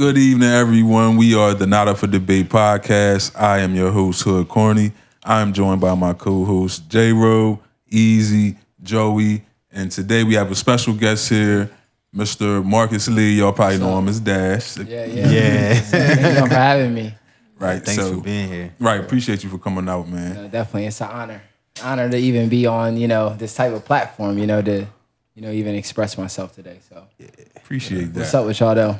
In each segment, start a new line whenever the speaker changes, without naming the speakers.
Good evening, everyone. We are the Not Up for Debate podcast. I am your host, Hood Corny. I am joined by my co-host J Ro, Easy, Joey, and today we have a special guest here, Mr. Marcus Lee. Y'all probably know him as Dash.
Yeah, yeah.
Yeah.
Thank you for having me.
Right.
Thanks
so,
for being here.
Right. Appreciate you for coming out, man.
Uh, definitely, it's an honor, honor to even be on you know this type of platform. You know to you know even express myself today. So
Appreciate
what's
that.
What's up with y'all though?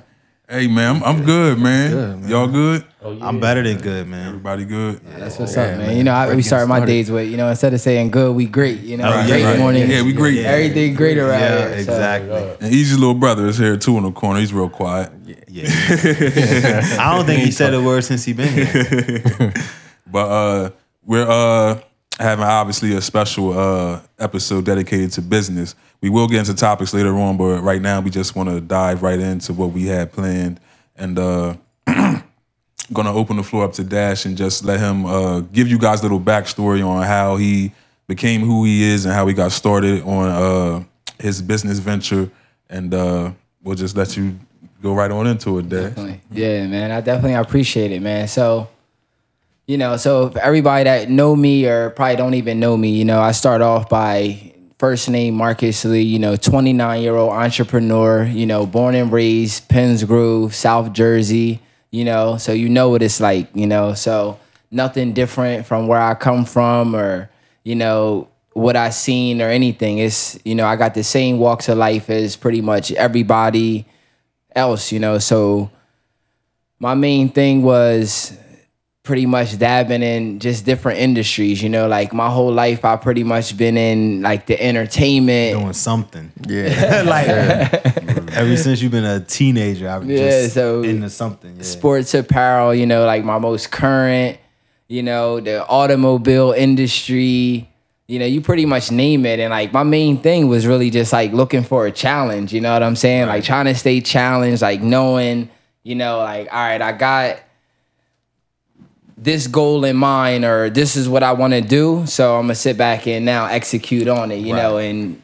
Hey, man, I'm, I'm good, man. Y'all good?
I'm better than good, man.
Everybody good?
That's what's up, man. You know I, we start my days with you know instead of saying good, we great. You know,
Right,
great
right.
morning.
Yeah, we great.
Everything great around
Yeah,
here. so-
exactly.
And Easy's little brother is here too in the corner. He's real quiet.
Yeah. I don't think he said a word since he been here.
But uh, we're uh, having obviously a special uh, episode dedicated to business. We will get into topics later on, but right now we just want to dive right into what we had planned and uh, gonna open the floor up to Dash and just let him uh, give you guys a little backstory on how he became who he is and how he got started on uh, his business venture. And uh, we'll just let you go right on into it, Dash.
Definitely. Yeah, man. I definitely appreciate it, man. So, you know, so everybody that know me or probably don't even know me, you know, I start off by first name Marcus Lee, you know, 29 year old entrepreneur, you know, born and raised Penns Grove, South Jersey, you know, so you know what it's like, you know, so nothing different from where I come from or, you know, what I seen or anything. It's, you know, I got the same walks of life as pretty much everybody else, you know. So my main thing was pretty much dabbing in just different industries, you know, like my whole life I've pretty much been in like the entertainment.
Doing something. Yeah. like ever since you've been a teenager, I've
Yeah,
just
so
into something. Yeah.
sports apparel, you know, like my most current, you know, the automobile industry, you know, you pretty much name it. And like my main thing was really just like looking for a challenge, you know what I'm saying? Like trying to stay challenged, like knowing, you know, like, all right, I got this goal in mind or this is what I want to do. So I'm gonna sit back and now execute on it, you know, and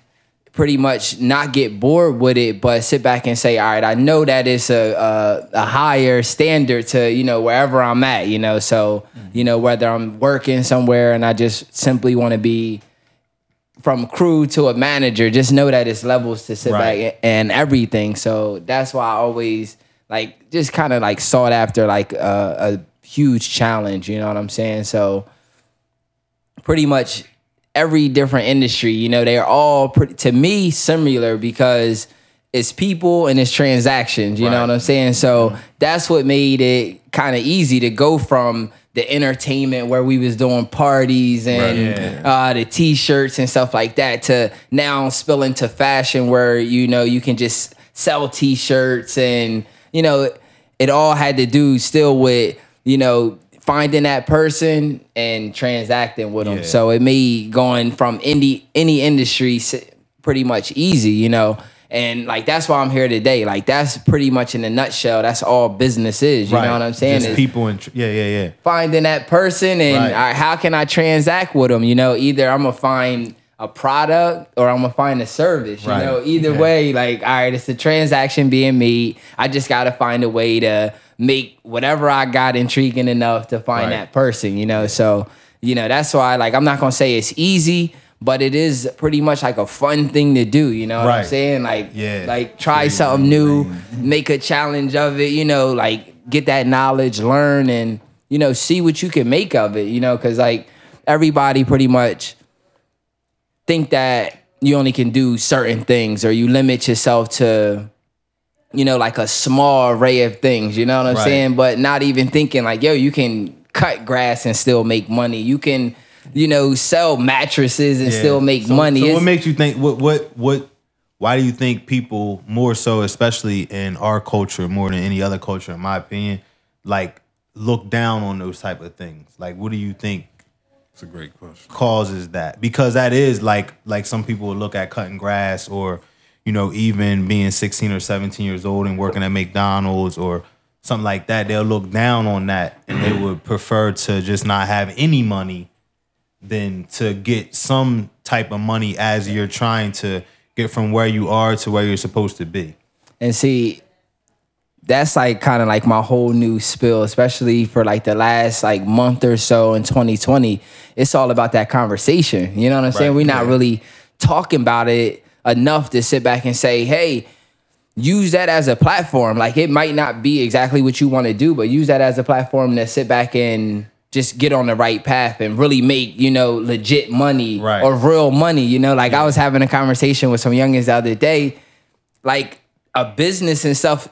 pretty much not get bored with it, but sit back and say, all right, I know that it's a a, a higher standard to you know wherever I'm at, you know. So mm-hmm. you know whether I'm working somewhere and I just simply want to be from crew to a manager, just know that it's levels to sit
Right.
back and everything. So that's why I always like just kind of like sought after like a, a huge challenge. You know what I'm saying? So pretty much every different industry, you know, they're all pretty, to me similar because it's people and it's transactions. You know what I'm saying? So that's what made it kind of easy to go from the entertainment where we was doing parties and uh, the t-shirts and stuff like that to now spill into fashion where you know you can just sell t-shirts and you know it all had to do still with you know finding that person and transacting with them
Yeah.
so it made going from any any industry pretty much easy you know and like that's why i'm here today like that's pretty much in a nutshell that's all business is you know what i'm saying
Just people and tr- yeah, yeah, yeah.
finding that person and
Right.
right, how can I transact with them? You know, either I'm gonna find a product or I'm gonna find a service. You
Right.
know, either
Yeah.
way, like all right, it's a transaction being made. I just gotta find a way to make whatever I got intriguing enough to find
Right.
that person. You know, so you know that's why like I'm not gonna say it's easy. But it is pretty much like a fun thing to do, you know what I'm saying? Like,
Yeah.
like try something new, make a challenge of it, you know, like get that knowledge, learn, and you know, see what you can make of it, you know, because like everybody pretty much think that you only can do certain things or you limit yourself to you know like a small array of things you know what i'm
Right.
saying but not even thinking like yo you can cut grass and still make money you can you know sell mattresses and
Yeah.
still make
So-
money
So
It's-
what makes you think what what what why do you think people more so, especially in our culture, more than any other culture, in my opinion, like look down on those type of things? Like what do you think
It's a great question.
causes that? Because that is like like some people would look at cutting grass or you know, even being 16 or 17 years old and working at McDonald's or something like that, they'll look down on that and they would prefer to just not have any money than to get some type of money as you're trying to get from where you are to where you're supposed to be.
And see, that's like kind of like my whole new spill, especially for like the last like month or so in 2020. It's all about that conversation. You know what I'm saying? We're not
yeah.
really talking about it enough to sit back and say, hey, use that as a platform. Like it might not be exactly what you want to do, but use that as a platform to sit back and just get on the right path and really make, you know, legit money
Right.
or real money. You know, like I was having a conversation with some youngins the other day, like a business and stuff.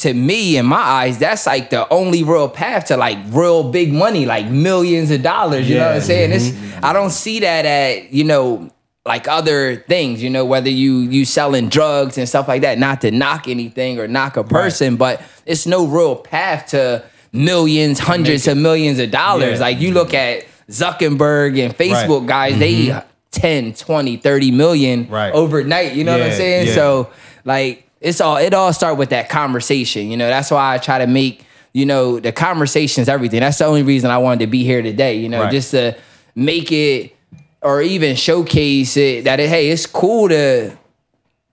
To me, in my eyes, that's like the only real path to like real big money, like millions of dollars. You know what I'm
Yeah.
saying? It's I don't see that at you know like other things. You know whether you you selling drugs and stuff like that. Not to knock anything or knock a person, but it's no real path to millions, hundreds of millions of dollars.
Yeah.
Like you look at Zuckerberg and Facebook guys, they 10, 20, 30 million
Right.
overnight. You know what I'm saying?
yeah.
So like it's all it all start with that conversation. You know, that's why I try to make, you know, the conversation's everything. That's the only reason I wanted to be here today, you know,
Right.
just to make it or even showcase it that it, hey, it's cool to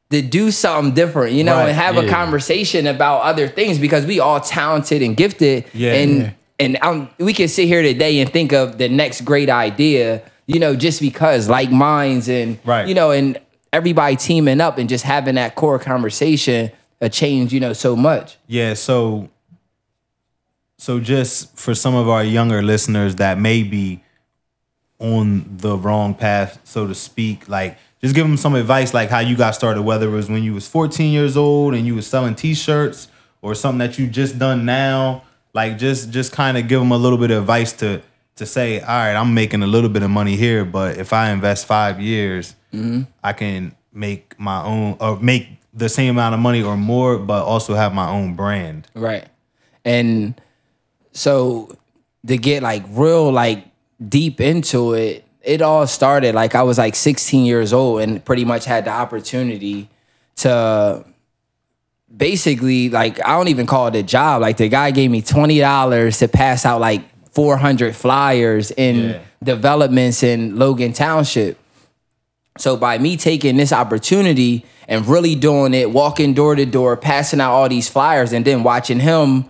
to do something different, you know,
Right,
and have a conversation about other things because we all talented and gifted.
Yeah,
and
yeah.
and um, we can sit here today and think of the next great idea, you know, just because like minds and
Right.
you know, and everybody teaming up and just having that core conversation a change, you know, so much.
Yeah, so so just for some of our younger listeners that may be on the wrong path, so to speak, like just give them some advice like how you got started, whether it was when you was 14 years old and you was selling t-shirts or something that you just done now. Like just just kind of give them a little bit of advice to to say, all right, I'm making a little bit of money here, but if I invest five years, mm-hmm. I can make my own or make the same amount of money or more, but also have my own brand.
Right. And so to get like real like deep into it, it all started like I was like 16 years old and pretty much had the opportunity to basically like I don't even call it a job. Like the guy gave me $20 to pass out like 400 flyers in
Yeah.
developments in Logan Township. So by me taking this opportunity and really doing it, walking door to door, passing out all these flyers, and then watching him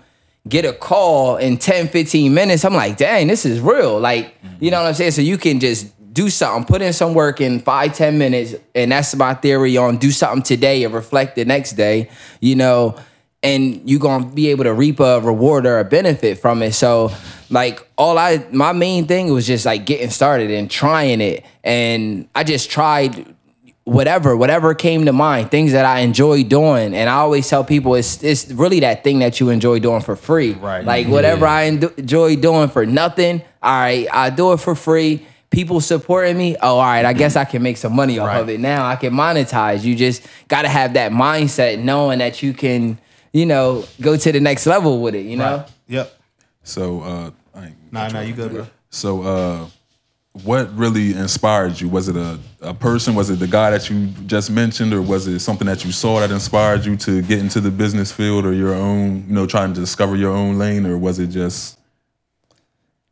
get a call in 10, 15 minutes, I'm like, dang, this is real. Like, you mm-hmm. know what I'm saying? So you can just do something, put in some work in five, 10 minutes. And that's my theory on do something today and reflect the next day, you know, and you're gonna be able to reap a reward or a benefit from it. So like all I my main thing was just like getting started and trying it. And I just tried whatever, whatever came to mind, things that I enjoy doing. And I always tell people it's it's really that thing that you enjoy doing for free.
Right.
Like whatever I enjoy doing for nothing, all right, I do it for free. People supporting me. Oh, all right. I guess I can make some money off
Right.
of it now. I can monetize. You just got to have that mindset, knowing that you can, you know, go to the next level with it. You know.
Yep.
So, uh, I ain't
Nah, nah, you good, bro.
So, uh, what really inspired you? Was it a, a person? Was it the guy that you just mentioned, or was it something that you saw that inspired you to get into the business field, or your own, you know, trying to discover your own lane, or was it just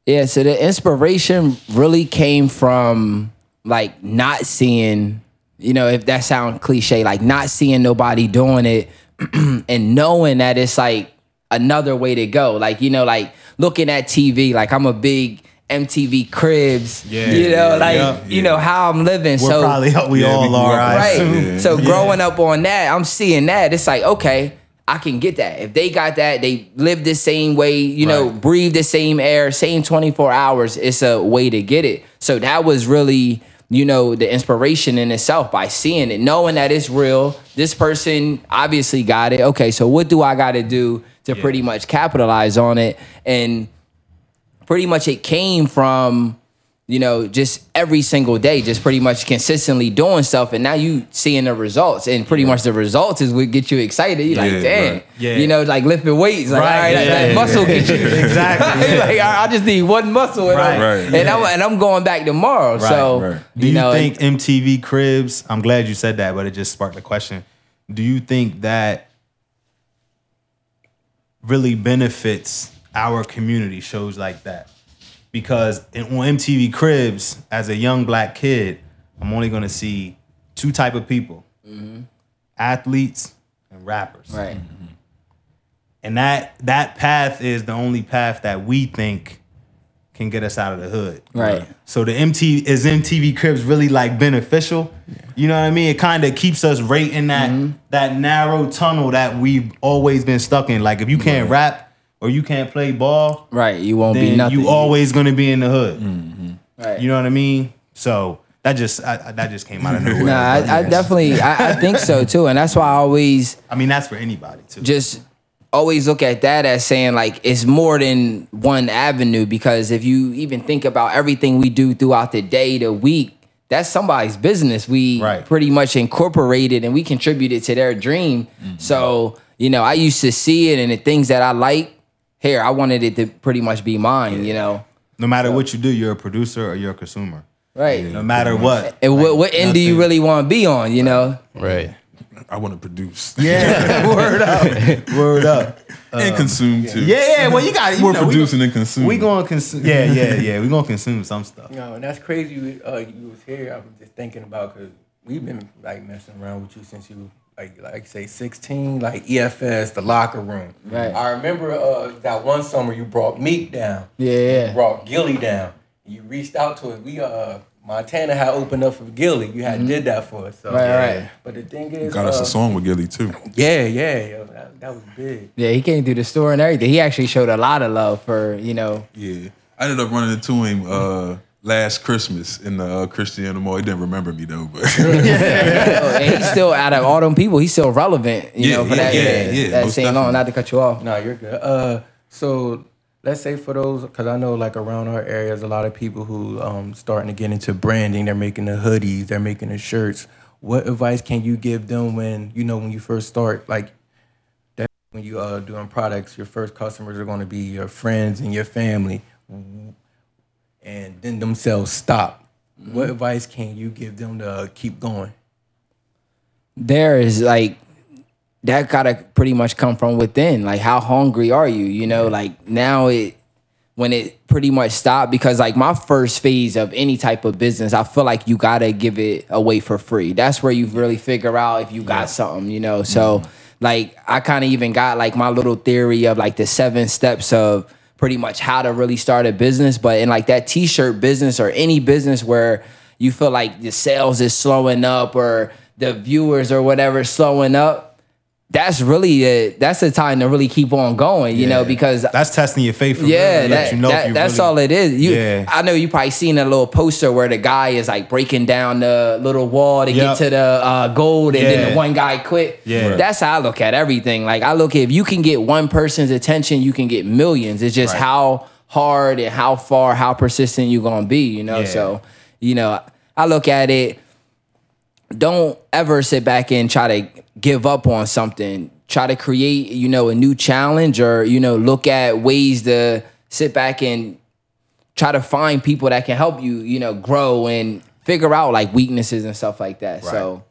Yeah, so the inspiration really came from like not seeing, you know, if that sounds cliche, like not seeing nobody doing it and knowing that it's like another way to go. Like, you know, like looking at TV, like I'm a big MTV Cribs,
Yeah,
you know,
yeah,
like,
yeah.
you know, how I'm living.
We're
so
probably we
Yeah,
all
grew
are.
right.
Yeah.
So growing up on that, I'm seeing that. It's like, okay, I can get that. If they got that, they live the same way, you know, breathe the same air, same 24 hours. It's a way to get it. So that was really, you know, the inspiration in itself by seeing it, knowing that it's real. This person obviously got it. Okay, so what do I got to do to pretty much capitalize on it? And pretty much it came from you know just every single day just pretty much consistently doing stuff and now you seeing the results and pretty much the results is what get you excited you like
Yeah,
damn
right.
Yeah.
you know like lifting weights like
Right,
all right that,
yeah,
that
yeah,
muscle
yeah.
get you
Exactly,
like I, I just need one muscle and, I'm,
Right,
right.
and, I'm, and I'm going back tomorrow so
right.
Do you,
know
think MTV Cribs? I'm glad you said that, but it just sparked a question. Do you think that really benefits our community shows like that? Because in, on MTV Cribs, as a young black kid, I'm only going to see two type of people: athletes and rappers.
right
and that that path is the only path that we think can get us out of the hood.
Right.
So the MT is MTV Cribs really like beneficial? Yeah. You know what I mean? It kind of keeps us right in that
Mm-hmm.
that narrow tunnel that we've always been stuck in. Like if you can't rap or you can't play ball,
Right. You won't be nothing.
you always gonna be in the hood. Mm-hmm.
Right.
You know what I mean? So that just I, I- that just came out of nowhere.
Nah, I, I definitely, I, I think so too, and that's why I always
I mean that's for anybody too.
just always look at that as saying like it's more than one avenue because if you even think about everything we do throughout the day, the week, that's somebody's business. We
Right.
pretty much incorporated and we contributed to their dream. Mm-hmm. So you know, I used to see it and the things that I like. Here, I wanted it to pretty much be mine. You know,
no matter what you do, you're a producer or you're a consumer.
right?
No matter what.
And what, what end do you really want to be on? You know,
Right.
I want to produce
Yeah, word up, word up.
and consume too.
Yeah, yeah. Well, you got
We're
know, we
producing
gon-
and consuming.
We gonna consume. Yeah, yeah, yeah. We gonna consume some stuff.
No, and that's crazy. You, uh, you was here. I was just thinking about because we've been like messing around with you since you like like say sixteen, like EFS, the locker room.
Right.
I remember uh, that one summer you brought Meek down.
Yeah, yeah.
You brought Gillie down. You reached out to us. We uh Montana had opened up for Gillie. You had did that for us. So,
Right,
yeah.
right.
But the thing is,
Got us
uh,
a song with Gillie too.
Yeah, yeah, yo, that, that was big.
yeah, he came through the store and everything. He actually showed a lot of love for you know
Yeah, I ended up running into him uh, last Christmas in the uh, Christiana Mall. He didn't remember me though, but
and he's still out of all them people, he's still relevant, you
Yeah,
know, for
yeah,
that,
yeah, yeah,
that
most
same long.
definitely.
Not to cut you off.
No, you're good. Uh, so let's say for those, because I know like around our areas, a lot of people who um starting to get into branding. They're making the hoodies, they're making the shirts. What advice can you give them when you know when you first start, like that when you are doing products, your first customers are going to be your friends and your family, and then themselves stop. What advice can you give them to uh, keep going?
There is like that gotta pretty much come from within. Like how hungry are you? You know, like now it when it pretty much stopped because like my first phase of any type of business, I feel like you gotta give it away for free. That's where you really figure out if you got something, you know. So like I kind of even got like my little theory of like the seven steps of pretty much how to really start a business. But in like that t-shirt business or any business where you feel like the sales is slowing up or the viewers or whatever slowing up, that's really a, that's the time to really keep on going, you know, because
That's testing your faith. For
yeah,
real, to let
that,
you know if
that-
you
that's
really-
all it is. You,
Yeah.
I know you probably seen a little poster where the guy is like breaking down the little wall to
Yep.
get to the uh, gold, and then the one guy quit.
Yeah. Right.
that's how I look at everything. Like I look at if you can get one person's attention, you can get millions. It's just
Right.
how hard and how far, how persistent you're gonna be. You know,
Yeah.
so you know, I look at it don't ever sit back and try to give up on something. Try to create, you know, a new challenge or, you know, look at ways to sit back and try to find people that can help you, you know, grow and figure out like weaknesses and stuff like that. So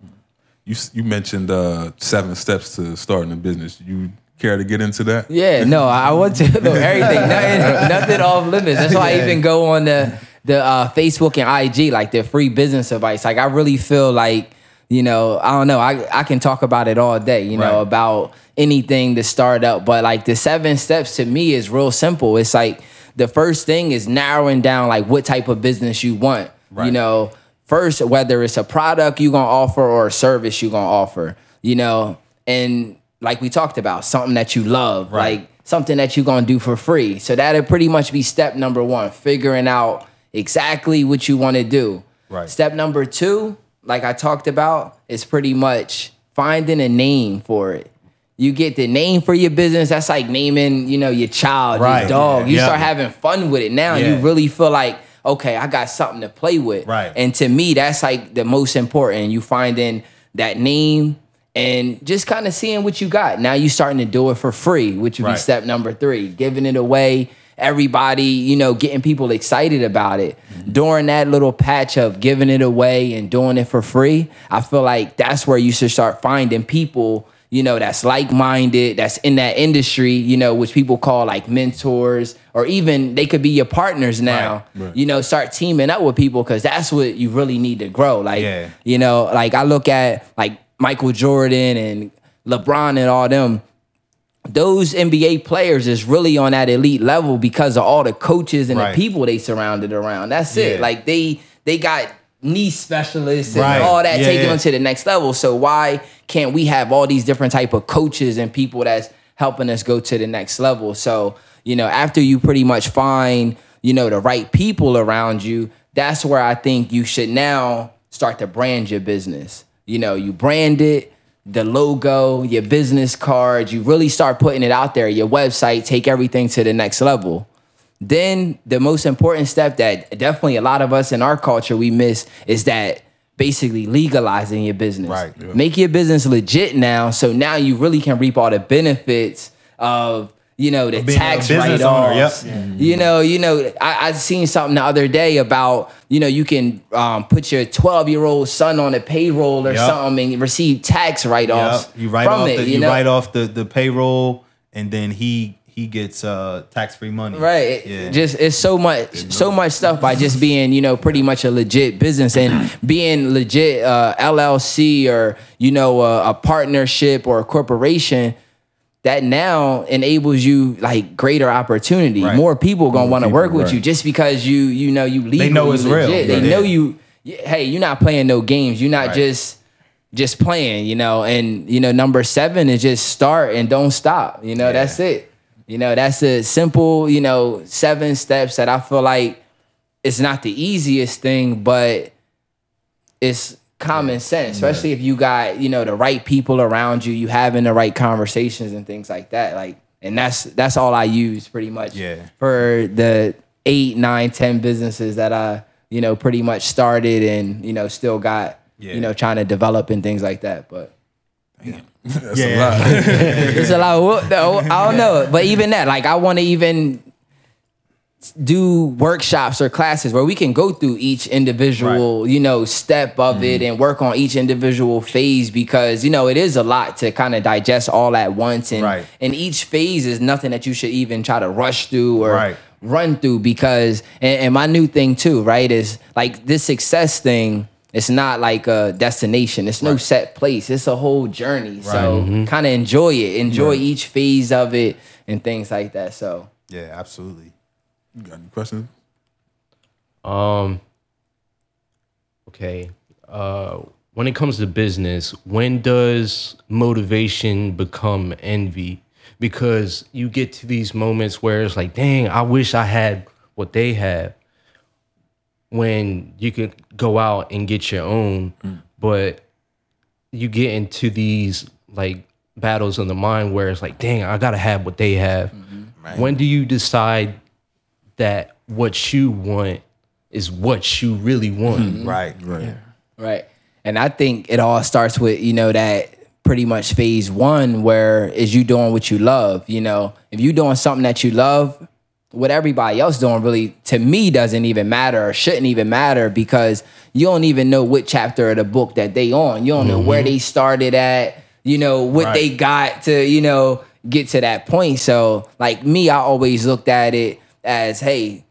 you you mentioned uh, seven steps to starting a business. You care to get into that?
Yeah, no, I want to know everything, nothing, nothing off limits. That's why I even go on the the uh, Facebook and IG, like the free business advice. Like I really feel like, you know, I don't know, I I can talk about it all day, you know,
Right.
about anything to start up. But like the seven steps to me is real simple. It's like the first thing is narrowing down like what type of business you want. You know, first whether it's a product you're gonna offer or a service you're gonna offer. You know, and like we talked about, something that you love,
Right.
like something that you're gonna do for free. So that'll pretty much be step number one, figuring out exactly what you want to do.
Right.
Step number two, like I talked about, is pretty much finding a name for it. You get the name for your business. That's like naming, you know, your child,
Right.
your dog. You
Yeah.
start having fun with it now. You really feel like, okay, I got something to play with.
Right.
And to me, that's like the most important. You finding that name and just kind of seeing what you got. Now you starting to do it for free, which would be step number three, giving it away. Everybody, you know, getting people excited about it. During that little patch of giving it away and doing it for free, I feel like that's where you should start finding people, you know, that's like minded, that's in that industry, you know, which people call like mentors, or even they could be your partners now.
Right, right.
You know, start teaming up with people because that's what you really need to grow. Like,
Yeah.
you know, like I look at like Michael Jordan and LeBron and all them. Those NBA players is really on that elite level because of all the coaches and
Right.
the people they surrounded around. That's
Yeah.
it. Like they they got knee specialists and
Right.
all that
Yeah,
taking
yeah.
them to the next level. So why can't we have all these different type of coaches and people that's helping us go to the next level? So, you know, after you pretty much find, you know, the right people around you, that's where I think you should now start to brand your business. You know, you brand it, the logo, your business cards, you really start putting it out there, your website, take everything to the next level. Then the most important step that definitely a lot of us in our culture we miss is that basically legalizing your business.
Right.
Make your business legit now. So now you really can reap all the benefits of you know the tax write-offs.
owner, yep.
You know, you know, I, I seen something the other day about you know you can um, put your twelve year old son on a payroll or
Yep.
something and receive tax write offs.
Yep. You write
from
off
it.
the
you know?
write off the the payroll, and then he he gets uh tax free money.
Right.
Yeah.
Just it's so much so much stuff by just being, you know, pretty much a legit business and being legit uh LLC or, you know, a partnership or a corporation that now enables you like greater opportunity.
Right.
More people gonna want to work with
right.
you just because you you know you legal.
know
you
it's real.
They
Yeah.
know you. Hey, you're not playing no games. You're not
Right.
just just playing. You know, and you know number seven is just start and don't stop. You know, that's it. You know, that's a simple you know seven steps that I feel like it's not the easiest thing, but it's common sense, especially if you got you know the right people around you, you having the right conversations and things like that. Like, and that's that's all I use pretty much.
Yeah.
For the eight, nine, ten businesses that I you know pretty much started and you know still got
Yeah.
you know trying to develop and things like that. But
That's
Yeah.
a lot.
it's a lot. Of, I don't know, but even that, like, I want to even do workshops or classes where we can go through each individual, you know, step of it mm-hmm. and work on each individual phase because you know it is a lot to kind of digest all at once, and
Right.
and each phase is nothing that you should even try to rush through or
Right.
run through because and, and my new thing too, right, is like this success thing. It's not like a destination. It's no set place. It's a whole journey. So mm-hmm. kind of enjoy it. Enjoy each phase of it and things like that. So
Yeah, absolutely.
You got any questions?
Um. Okay. Uh, when it comes to business, when does motivation become envy? Because you get to these moments where it's like, dang, I wish I had what they have. When you could go out and get your own, but you get into these like battles in the mind where it's like, dang, I gotta have what they have. When do you decide that what you want is what you really want. Hmm.
Right.
Right.
Right. And I think it all starts with, you know, that pretty much phase one where is you doing what you love. You know, if you doing something that you love, what everybody else doing really to me doesn't even matter or shouldn't even matter because you don't even know what chapter of the book that they on. You don't know where mm-hmm. they started at, you know, what
Right.
they got to, you know, get to that point. So like me, I always looked at it as, hey,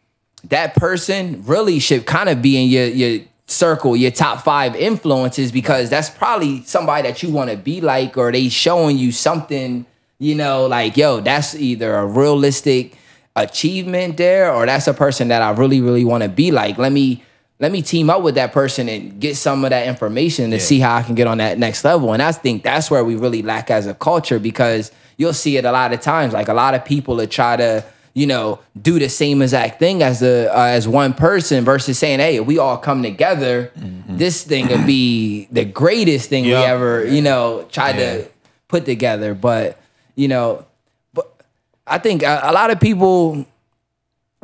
that person really should kind of be in your your circle, your top five influences, because that's probably somebody that you want to be like, or they showing you something, you know, like, yo, that's either a realistic achievement there, or that's a person that I really, really want to be like. Let me let me team up with that person and get some of that information to see how I can get on that next level. And I think that's where we really lack as a culture because you'll see it a lot of times. Like a lot of people that try to, you know, do the same exact thing as the uh, as one person versus saying, "Hey, if we all come together, this thing could be the greatest thing we ever, you know, tried
Yeah.
to put together." But you know, but I think a, a lot of people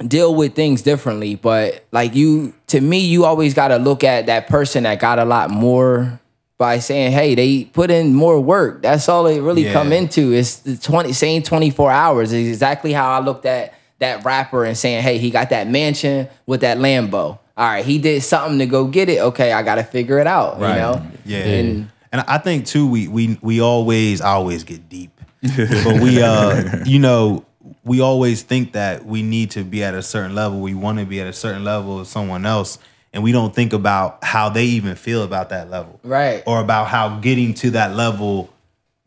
deal with things differently but like you to me you always got to look at that person that got a lot more by saying hey they put in more work that's all it really
Yeah.
come into it's the 20 same 24 hours is exactly how i looked at that rapper and saying hey he got that mansion with that lambo all right he did something to go get it okay i gotta figure it out
Right.
you know
Yeah.
And-
And I think too, we we we always I always get deep, but we uh you know we always think that we need to be at a certain level. We want to be at a certain level of someone else, and we don't think about how they even feel about that level,
Right.
Or about how getting to that level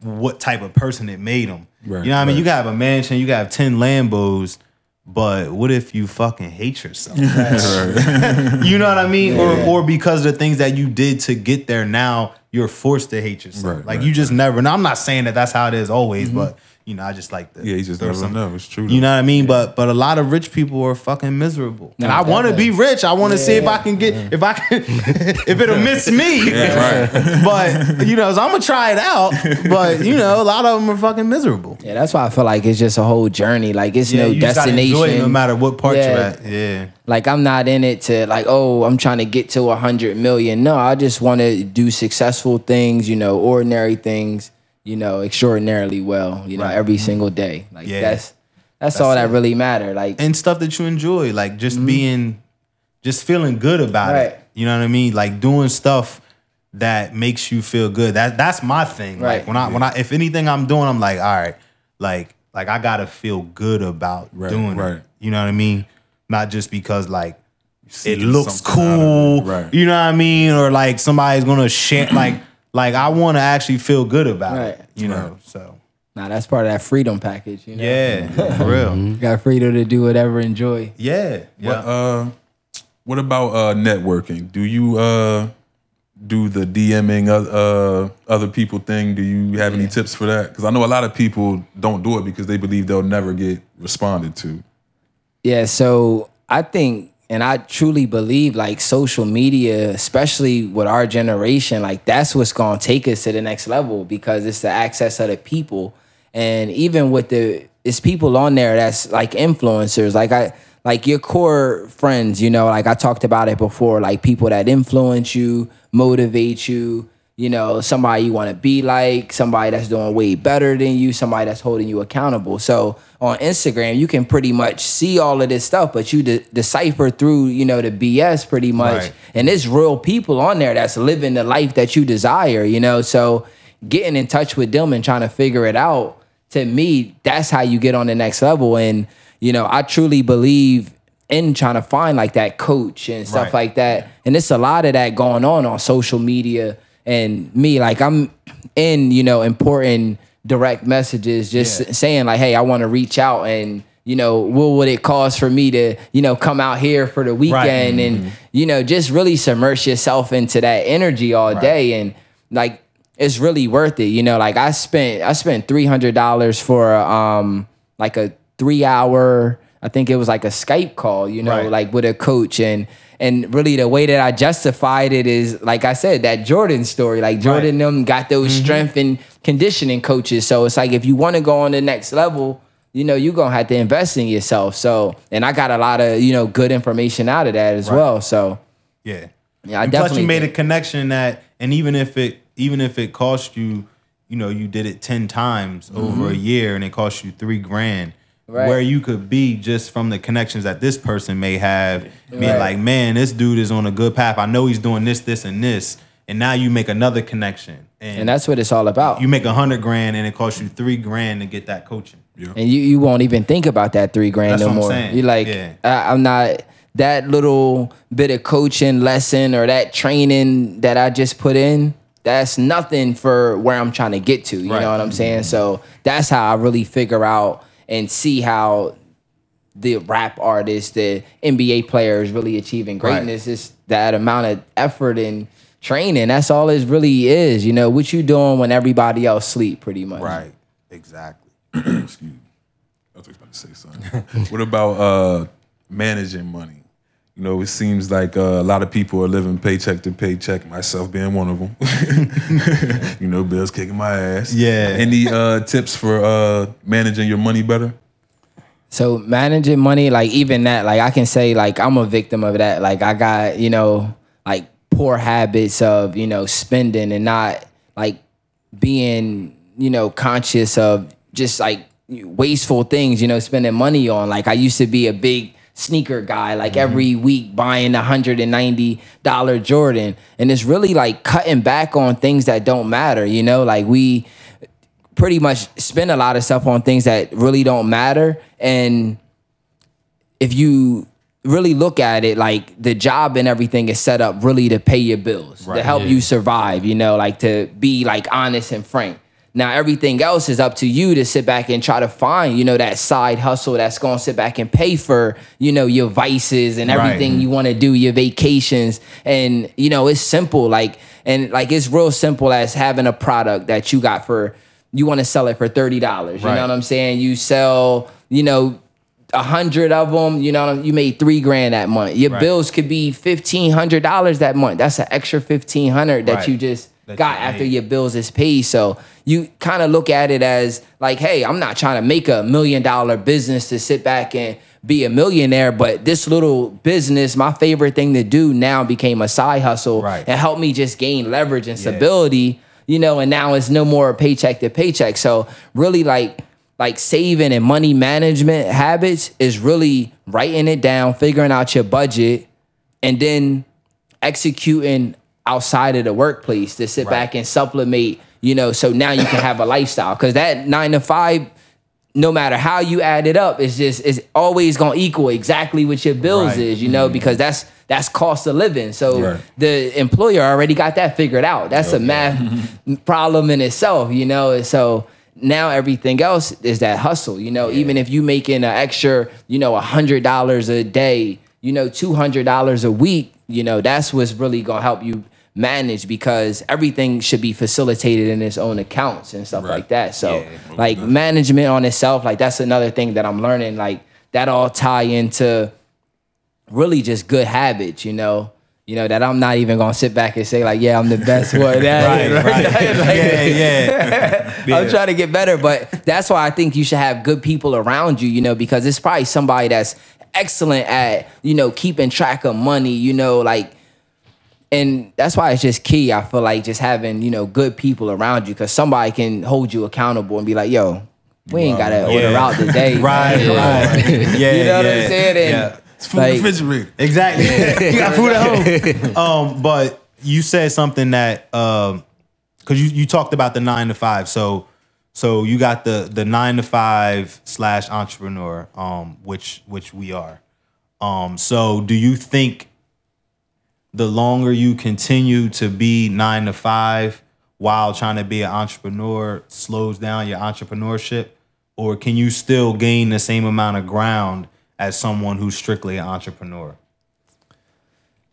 what type of person it made them.
Right,
you know what I mean?
right.
You can have a mansion, you can have 10 Lambos, but what if you fucking hate yourself? you know what I mean? Or or because of the things that you did to get there now, you're forced to hate yourself.
Right,
like
right,
you just never. And I'm not saying that that's how it is always, mm-hmm. but you know, I just like to
Yeah, you just
throw
never
some-
know. It's true.
You know what I mean? But but a lot of rich people are fucking miserable. and I want to be rich. I want to see if I can get if I can if it'll miss me.
right.
but you know, so I'm gonna try it out. But you know, a lot of them are fucking miserable.
Yeah, that's why I feel like it's just a whole journey. Like it's no
you just enjoy
destination.
it no matter what part you're at. Yeah.
Like I'm not in it to like, oh, I'm trying to get to a hundred million. No, I just want to do successful things, you know, ordinary things, you know, extraordinarily well, you know,
Right.
every single day. Like
Yeah.
that's that's, all that really matter. Like
and stuff that you enjoy, like just mm-hmm. being, just feeling good about
Right.
it. You know what I mean? Like doing stuff that makes you feel good. That that's my thing.
Right.
Like when I when I if anything I'm doing, I'm like, all right, like like I gotta feel good about
Right,
doing
right.
it. You know what I mean? Not just because like it looks
something out of
cool.
Right.
You know what I mean? Or like somebody's gonna share like like I wanna actually feel good about
Right.
it. You know, so
nah, that's part of that freedom package, you know.
yeah, for real.
You got freedom to do whatever, enjoy.
Yeah. Yeah.
What, uh, what about uh, networking? Do you uh, do the DMing uh, uh, other people thing? Do you have any tips for that? Because I know a lot of people don't do it because they believe they'll never get responded to.
Yeah, so I think and I truly believe like social media, especially with our generation, like that's what's gonna take us to the next level because it's the access of the people. And even with the it's people on there that's like influencers. Like I like your core friends, you know, like I talked about it before, like people that influence you, motivate you, you know, somebody you want to be like, somebody that's doing way better than you, somebody that's holding you accountable. So on Instagram, you can pretty much see all of this stuff, but you de- decipher through, you know, the BS pretty much.
Right.
And there's real people on there that's living the life that you desire, you know. So getting in touch with them and trying to figure it out, to me, that's how you get on the next level. And, you know, I truly believe in trying to find like that coach and stuff
Right.
like that. And it's a lot of that going on on social media. And me, like I'm in, you know, important direct messages, just
Yeah.
saying like, hey, I want to reach out and you know, what would it cost for me to, you know, come out here for the weekend and, you know, just really submerge yourself into that energy all day and like it's really worth it. You know, like I spent I spent three hundred dollars for um like a three hour I think it was like a Skype call, you know,
Right.
like with a coach and and really the way that I justified it is like I said, that Jordan story. Like Jordan them got those mm-hmm. strength and conditioning coaches. So it's like if you want to go on the next level, you know, you're gonna have to invest in yourself. So and I got a lot of, you know, good information out of that as well. So
Yeah.
Yeah, I
And plus you made a connection that, and even if it, even if it cost you, you know, you did it ten times over mm-hmm. a year, and it cost you three grand.
Mm-hmm. Right.
Where you could be just from the connections that this person may have, being
Right.
like, man, this dude is on a good path. I know he's doing this, this, and this, and now you make another connection, and,
and that's what it's all about.
you make a hundred grand, and it costs you three grand to get that coaching.
and you, you won't even think about that three grand
That's
no
what I'm
more.
saying.
You're like,
Yeah.
I, I'm not that little bit of coaching lesson or that training that I just put in. That's nothing for where I'm trying to get to. You
Right.
know what I'm saying? So that's how I really figure out and see how the rap artists, the NBA players really achieving greatness It's that amount of effort and training. That's all it really is. You know, what you doing when everybody else sleep pretty much.
Right. Exactly.
Excuse me. I was about to say something. what about uh, managing money? You know, it seems like uh, a lot of people are living paycheck to paycheck, myself being one of them. you know, bills kicking my ass.
Yeah.
Any uh, tips for uh, managing your money better?
So managing money, like even that, like I can say, like I'm a victim of that. Like I got, you know, like poor habits of, you know, spending and not like being, you know, conscious of just like wasteful things, you know, spending money on. Like I used to be a big sneaker guy, like mm-hmm. every week buying a hundred and ninety dollar Jordan. And it's really like cutting back on things that don't matter, you know, like we pretty much spend a lot of stuff on things that really don't matter. And if you really look at it, like the job and everything is set up really to pay your bills, to help you survive, you know, like to be like honest and frank. Now everything else is up to you to sit back and try to find, you know, that side hustle that's going to sit back and pay for, you know, your vices and
Right.
everything you want to do, your vacations. And, you know, it's simple. Like, and like it's real simple as having a product that you got for, you want to sell it for $30. You
Right.
know what I'm saying? You sell, you know, a hundred of them, you know, you made three grand that month. Your
Right.
bills could be fifteen hundred dollars that month. That's an extra fifteen hundred that
Right.
you just
That
got
you
after your bills is paid. So you kind of look at it as like, hey, I'm not trying to make a million dollar business to sit back and be a millionaire, but this little business, my favorite thing to do now became a side hustle
Right.
and helped me just gain leverage and
Yeah.
stability, you know, and now it's no more paycheck to paycheck. So really like like saving and money management habits is really writing it down, figuring out your budget, and then executing outside of the workplace to sit back and supplement, you know, so now you can have a lifestyle. Cause that nine to five, no matter how you add it up, it's just it's always gonna equal exactly what your bills
Right.
is, you know, mm-hmm. because that's that's cost of living. So
Right.
the employer already got that figured out. That's a math problem in itself, you know. And so now everything else is that hustle, you know. Even if you making an extra, you know, a hundred dollars a day, you know, two hundred dollars a week, you know, that's what's really gonna help you manage because everything should be facilitated in its own accounts and stuff like that. So like management on itself, like that's another thing that I'm learning. Like that all tie into really just good habits, you know. You know, that I'm not even gonna sit back and say, like, yeah, I'm the best one.
Right, right. yeah, yeah.
I'm trying to get better, but that's why I think you should have good people around you, you know, because it's probably somebody that's excellent at, you know, keeping track of money, you know, like and that's why it's just key. I feel like just having, you know, good people around you because somebody can hold you accountable and be like, yo, we ain't gotta order
Yeah.
out today.
Right,
man.
right. Yeah,
You know what
yeah,
I'm saying? And
yeah.
It's food
Like-
refrigerator.
Exactly. you got food at home. Um, but you said something that um because you, you talked about the nine to five. So so you got the the nine to five slash entrepreneur, um, which which we are. Um, so do you think the longer you continue to be nine to five while trying to be an entrepreneur slows down your entrepreneurship? Or can you still gain the same amount of ground as someone who's strictly an entrepreneur?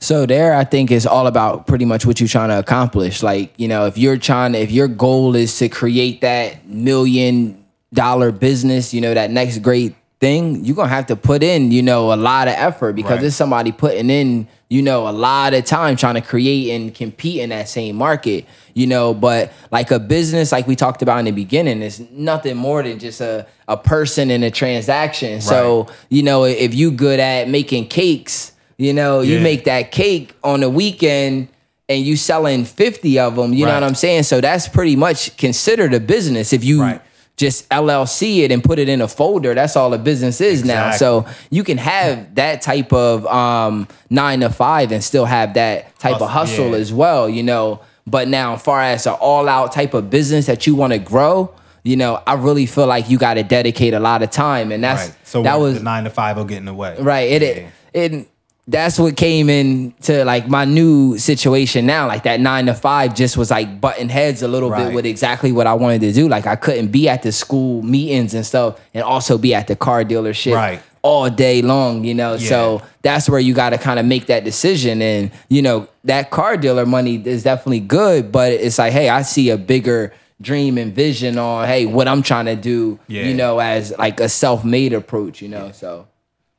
So there, I think is all about pretty much what you're trying to accomplish. Like, you know, if you're trying to, if your goal is to create that million dollar business, you know, that next great thing, you're gonna have to put in, you know, a lot of effort because
Right.
there's somebody putting in, you know, a lot of time trying to create and compete in that same market, you know. But like a business, like we talked about in the beginning, is nothing more than just a, a person and a transaction. So, you know, if you good at making cakes, you know, you make that cake on the weekend and you selling 50 of them, you know what I'm saying? So that's pretty much considered a business. If you
Right.
Just LLC it and put it in a folder, that's all a business is now. So you can have that type of um, nine to five and still have that type of
Hustle,
hustle
yeah.
as well, you know. But now, as far as an all out type of business that you want to grow, you know, I really feel like you got to dedicate a lot of time, and that's
Right. So
that was
the nine to five will get in the way.
Right. It,
Yeah.
it it that's what came into like my new situation now. Like that nine to five just was like button heads a little
Right.
bit with exactly what I wanted to do. Like I couldn't be at the school meetings and stuff and also be at the car dealership
Right.
all day long, you know.
Yeah.
So that's where you gotta kind of make that decision. And, you know, that car dealer money is definitely good, but it's like, hey, I see a bigger dream and vision on hey what I'm trying to do,
Yeah.
you know, as like a self-made approach, you know. So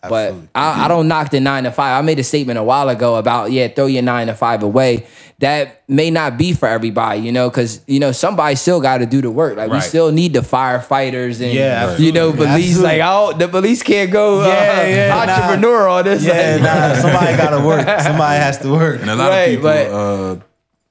but I, I don't knock the nine to five. I made a statement a while ago about yeah, throw your nine to five away. That may not be for everybody, you know, because you know somebody still got to do the work. Like we still need the firefighters and
Yeah,
you know
absolutely.
police.
Absolutely.
Like oh, the police can't go uh,
Yeah, yeah, nah.
entrepreneur on this.
Yeah,
Like,
nah, somebody gotta work. Somebody has to work.
And a lot
Right,
of people,
but-
uh,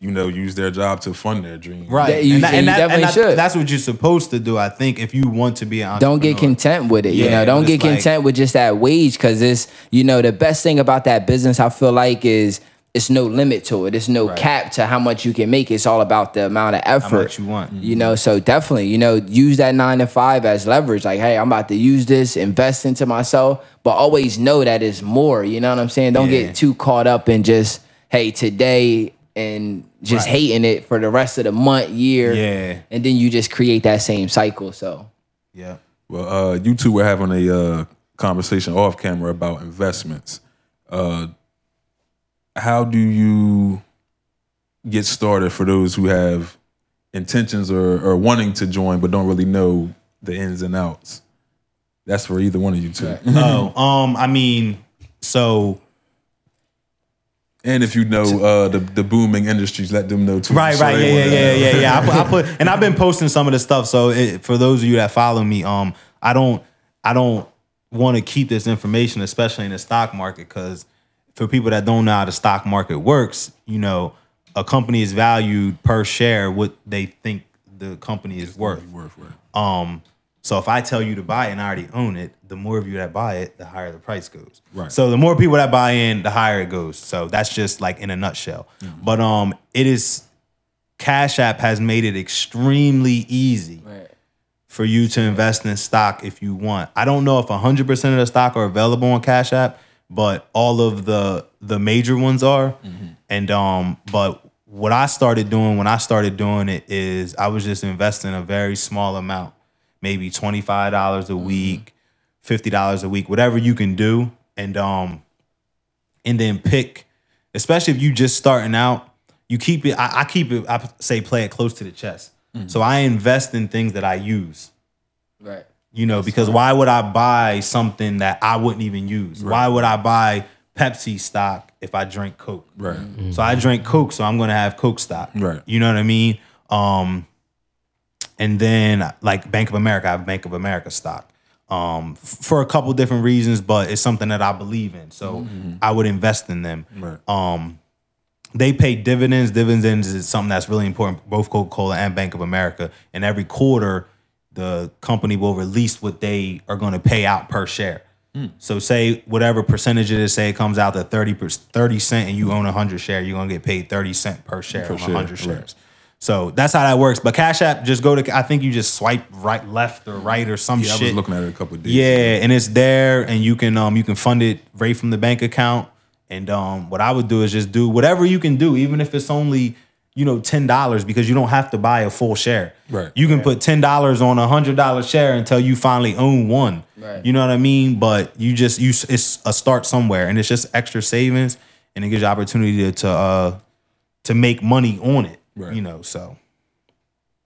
you know, use their job to fund their dream.
Right.
That you-
and that,
you
and that- and
definitely
that-
should.
that's what you're supposed to do, I think, if you want to be an entrepreneur.
don't get content with it. you
Yeah,
know, don't get
it's like-
content with just that wage because it's you know the best thing about that business. I feel like is it's no limit to it. It's no cap to how much you can make. It's all about the amount of effort
much you want.
You know, so definitely, you know, use that nine to five as leverage. Like, hey, I'm about to use this, invest into myself, but always know that it's more. You know what I'm saying? Don't
Yeah.
get too caught up in just hey today and just
Right.
hating it for the rest of the month, year.
Yeah.
And then you just create that same cycle. So
Yeah.
Well, uh, you two were having a uh, conversation off camera about investments. Uh, how do you get started for those who have intentions or, or wanting to join but don't really know the ins and outs? That's for either one of you two.
oh, um, I mean, so
And if you know uh, the the booming industries, let them know too.
Right,
So
right, yeah, yeah, yeah, yeah, yeah. I put, I put, and I've been posting some of the stuff. So it, for those of you that follow me, um, I don't, I don't want to keep this information, especially in the stock market, because for people that don't know how the stock market works, you know, a company is valued per share what they think the company is worth.
Worth, worth.
Um, so if I tell you to buy it and I already own it, the more of you that buy it, the higher the price goes.
Right.
So the more people that buy in, the higher it goes. So that's just like in a nutshell. But um, it is Cash App has made it extremely easy for you to invest in stock if you want. I don't know if 100% of the stock are available on Cash App, but all of the the major ones are. And um but what I started doing when I started doing it is I was just investing a very small amount, maybe $25 a week, $50 a week, whatever you can do and um and then pick especially if you just starting out, you keep it I, I keep it I say play it close to the chest. So I invest in things that I use.
right.
You know, because why would I buy something that I wouldn't even use? Why would I buy Pepsi stock if I drink Coke?
Right.
So I drink Coke, so I'm gonna have Coke stock.
Right.
You know what I mean? Um, and then like Bank of America, I have Bank of America stock. Um, f- for a couple different reasons, but it's something that I believe in. So I would invest in them.
Right.
Um, they pay dividends. Dividends is something that's really important, both Coca-Cola and Bank of America. And every quarter, the company will release what they are going to pay out per share. So say whatever percentage it is, say it comes out to 30, per- 30 cent and you own 100 share, you're going to get paid 30 cent per share
Per
on
share,
100
right.
Shares. So that's how that works. But Cash App, just go to, I think you just swipe right, left or right or some
Yeah, I was looking at it a couple of days.
Yeah,
ago.
and it's there, and you can um you can fund it right from the bank account. And um, what I would do is just do whatever you can do, even if it's only you know ten dollars, because you don't have to buy a full share.
Right.
You can put ten dollars on a hundred dollar share until you finally own one.
Right.
You know what I mean? But you just you it's a start somewhere, and it's just extra savings, and it gives you opportunity to to, uh, to make money on it.
Right.
You know, so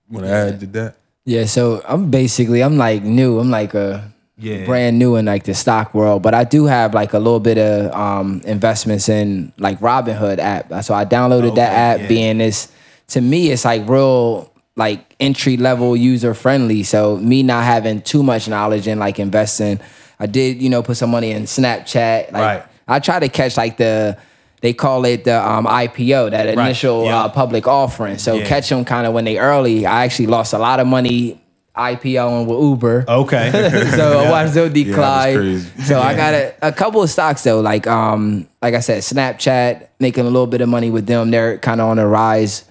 when to add to that?
Yeah, so I'm basically I'm like new. I'm like a
Yeah.
brand new in like the stock world, but I do have like a little bit of um investments in like Robinhood app. So I downloaded that app
yeah.
being this to me it's like real like entry level user friendly. So me not having too much knowledge in like investing, I did, you know, put some money in Snapchat. Like
Right.
I try to catch like the they call it the um, IPO, that initial
yeah.
uh, public offering. So
Yeah.
catch them kind of when they early. I actually lost a lot of money IPOing with Uber.
okay.
so I watched them decline.
crazy.
so I got a, a couple of stocks though, like um, like I said, Snapchat making a little bit of money with them. They're kind of on the rise.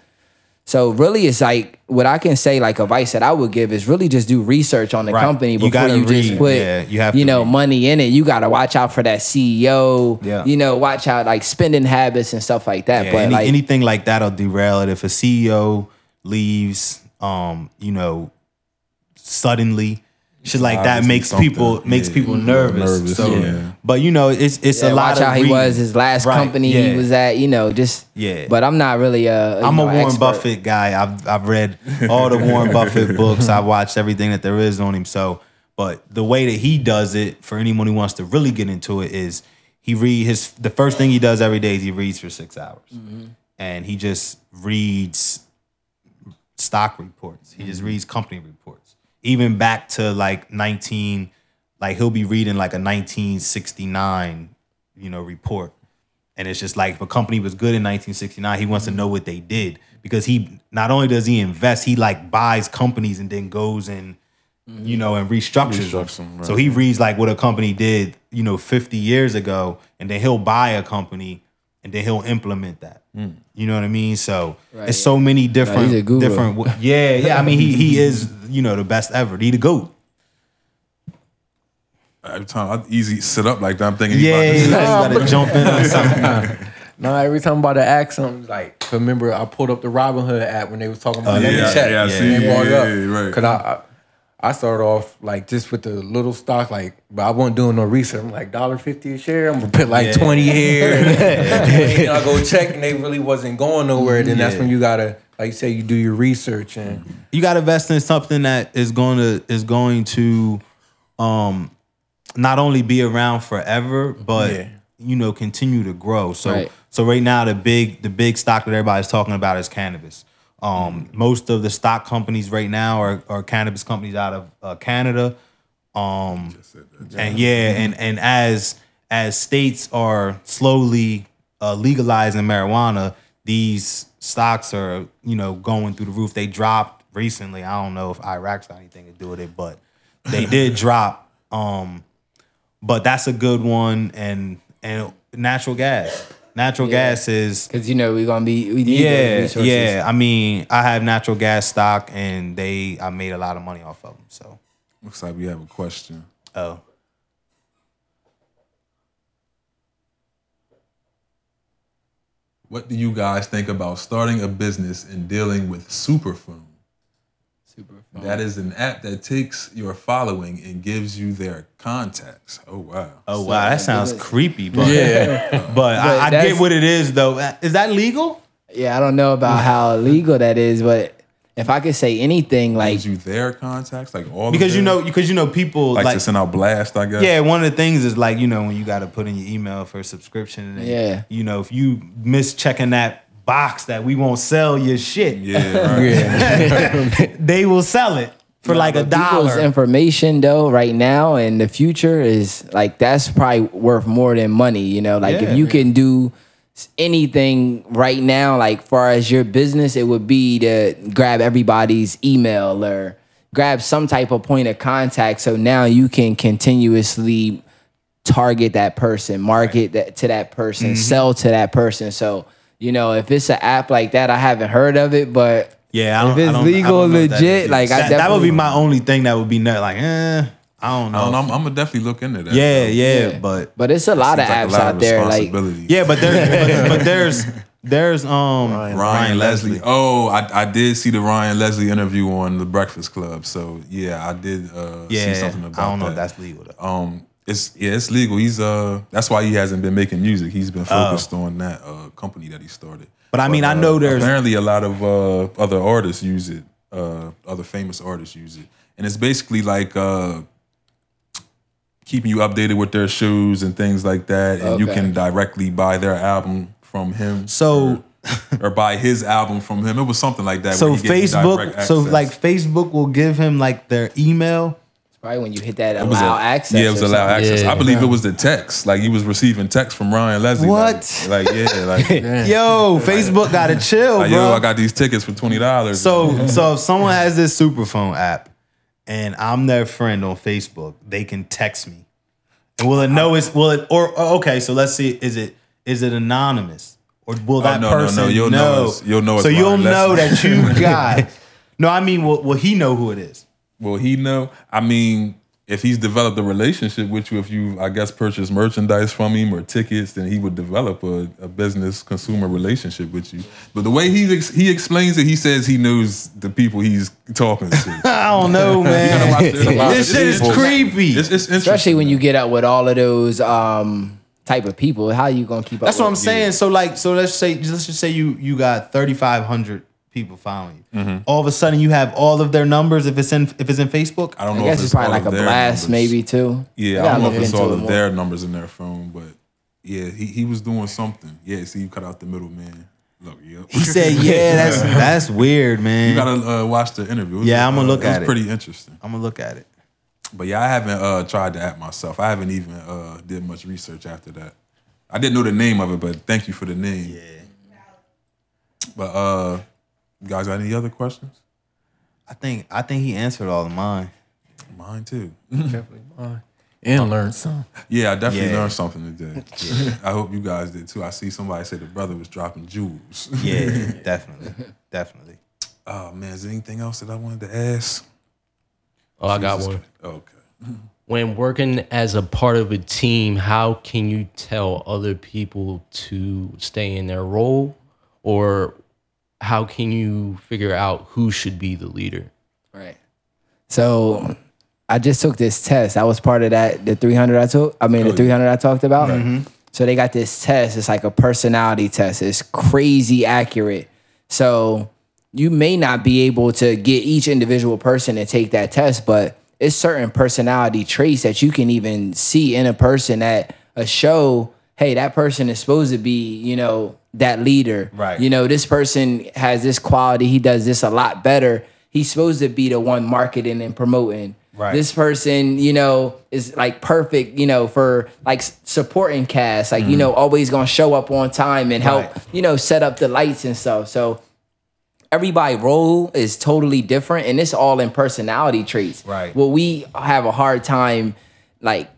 So really, it's like what I can say, like advice that I would give is really just do research on the
Right.
company before
gotta
you, just put,
Yeah, you have
you know,
read.
money in it. You got to watch out for that CEO.
Yeah.
You know, watch out like spending habits and stuff like that.
Yeah,
but
any-
like,
anything like that'll derail it. If a CEO leaves, um, you know, suddenly, shit like that makes
something.
people makes
Yeah.
people nervous.
Nervous,
So,
yeah.
but you know, it's it's
yeah,
a lot
watch
of
how he was his last
Right,
company
yeah.
he was at. You know, just
Yeah.
But I'm not really a. you
I'm a Warren
expert.
Buffett guy. I've I've read all the Warren Buffett books. I've watched everything that there is on him. So, but the way that he does it for anyone who wants to really get into it is he read his the first thing he does every day is he reads for six hours, mm-hmm. and he just reads stock reports. He just mm-hmm. reads company reports, even back to like 19. Like he'll be reading like a 1969, you know, report. And it's just like if a company was good in 1969, he wants to know what they did because he not only does he invest, he like buys companies and then goes and mm-hmm. you know and restructures, them.
Them, right.
So he reads like what a company did, you know, 50 years ago, and then he'll buy a company and then he'll implement that. Mm. You know what I mean? So
Right,
it's so many different
he's a
different yeah, yeah. I mean he he is, you know, the best ever. He the GOAT.
Every time I easy sit up like that, I'm thinking, he
Yeah,
about to
you
say-
gotta, you jump in on something.
No, every time I'm about to ask something, like remember I pulled up the Robinhood app when they was talking about
Oh,
let
yeah,
me check.
yeah, I
and
see.
they brought
Yeah, yeah, right.
Cause I, I I started off like just with the little stock, like but I wasn't doing no research. I'm like dollar fifty a share. I'm gonna put like
Yeah.
twenty here. and I go check and they really wasn't going nowhere. Then that's when you gotta, like you say, you do your research and
you got to invest in something that is going to is going to um not only be around forever but
Yeah.
you know continue to grow so
Right.
so right now the big the big stock that everybody's talking about is cannabis um most of the stock companies right now are, are cannabis companies out of uh, canada. Um and yeah. and and as as states are slowly uh, legalizing marijuana these stocks are you know going through the roof. They dropped recently. I don't know if iraq's got anything to do with it but they did drop. Um but that's a good one. And and natural gas natural gas is
Because you know we're gonna be we need
yeah
resources.
yeah i mean i have natural gas stock and they i made a lot of money off of them so
Looks like we have a question.
oh
What do you guys think about starting a business and dealing with Superphone?
Super.
That is an app that takes your following and gives you their contacts. Oh wow.
Oh wow, that sounds
goodness.
creepy, but yeah. but, I, I get what it is though. Uh, is that legal?
Yeah, I don't know about how legal that is, but if I could say anything, like
Gives you their contacts, like all of
Because you know, because you know, people
like,
like,
to send out blast, I guess.
yeah. One of the things is like you know when you got to put in your email for a subscription. And,
Yeah.
You know, if you miss checking that box that we won't sell your shit,
Yeah, right.
they will sell it for like a
But people's
dollar.
information though right now and the future is like that's probably worth more than money you know like
Yeah.
if you can do anything right now like far as your business it would be to grab everybody's email or grab some type of point of contact so now you can continuously target that person market that to that person
Mm-hmm.
sell to that person so you know if it's an app like that i haven't heard of it but
yeah, I don't,
if it's
I don't- I
legal,
don't know what that
legit,
is.
like, I
that, that would be my only thing that would be nut. Like, eh, I don't know.
I don't know, I'm, I'm gonna definitely look into that.
yeah,
though.
yeah, but
But it's a lot of
Seems like a
apps
lot
out
of
there. Like
yeah, but there's but, but there's there's um
Ryan, Leslie. Oh, I, I did see the Ryan Leslie interview on the Breakfast Club. So yeah, I did uh,
Yeah,
see something about that.
I don't know
that.
if that's legal though.
um, it's yeah, it's legal. He's uh, that's why he hasn't been making music. He's been focused on that uh company that he started.
Oh. But I mean, I know there's-
apparently a lot of uh other artists use it. Uh, other famous artists use it, and it's basically like uh keeping you updated with their shoes and things like that, and you
Okay.
can directly buy their album from him.
So
or buy his album from him. It was something like that.
so
where he gave you direct
Facebook, so
access.
like Facebook will give him like their email.
Probably when you hit that
It was
allow
a-
access.
Yeah, it was
or
allow access.
Yeah.
I believe it was the text. Like he was receiving text from Ryan Leslie.
What?
Like, yeah, like,
Yo, Facebook got to chill,
like,
bro.
yo, I got these tickets for twenty dollars.
so so if someone has this Superphone app and I'm their friend on Facebook, they can text me. And will it know it's will it or or- okay? So let's see. Is it is it anonymous or will oh, that
Oh, no, no, no,
person
you'll know it's- you'll know it's
So you'll
Ryan
know that you got. No, I mean, will, will he know who it is?
Will he know? I mean, if he's developed a relationship with you, if you, I guess, purchase merchandise from him or tickets, then he would develop a, a business consumer relationship with you. But the way he ex- he explains it, he says he knows the people he's talking to.
I don't know, man.
watch this.
this shit is
It's-
creepy.
It's, it's.
Especially when you get up with all of those um type of people. How you gonna keep up?
That's what I'm
with-
saying. So like, so let's say, let's just say you you got 3,500 people following you.
Mm-hmm.
All of a sudden, you have all of their numbers. If it's in if it's in Facebook,
I don't
I
know
guess
if
it's probably like a blast,
numbers.
maybe too.
Yeah, I don't know
look
if it's
into
all of
more.
their numbers in their phone, but yeah, he, he was doing something. Yeah, see, you cut out the middleman. Look, yep.
he said, "Yeah, that's that's weird, man."
You gotta uh, watch the interview. Was,
Yeah, I'ma
uh,
look
it
at it.
It's pretty interesting.
I'm gonna look at it.
But yeah, I haven't uh, tried the app myself. I haven't even uh, did much research after that. I didn't know the name of it, but thank you for the name.
Yeah,
But uh, you guys got any other questions?
I think I think he answered all of mine.
Mine too.
definitely mine. And learn some.
Yeah, I definitely
Yeah.
learned something today. Yeah. I hope you guys did too. I see somebody say the brother was dropping jewels.
Yeah, definitely, definitely.
oh man, is there anything else that I wanted to ask?
Oh, I got
Jesus
one.
Okay.
when working as a part of a team, how can you tell other people to stay in their role, or how can you figure out who should be the leader?
Right. So I just took this test. I was part of that the 300 I took. I mean the 300 I talked about. Mm-hmm. So they got this test. It's like a personality test. It's crazy accurate. So you may not be able to get each individual person to take that test, but it's certain personality traits that you can even see in a person that a show. Hey, that person is supposed to be, you know, that leader.
Right.
You know, this person has this quality. He does this a lot better. He's supposed to be the one marketing and promoting.
Right.
This person, you know, is like perfect, you know, for like supporting cast, like, you know, always gonna show up on time and help,
Mm-hmm. Right.
you know, set up the lights and stuff. So everybody role is totally different and it's all in personality traits.
Right.
Well, we have a hard time like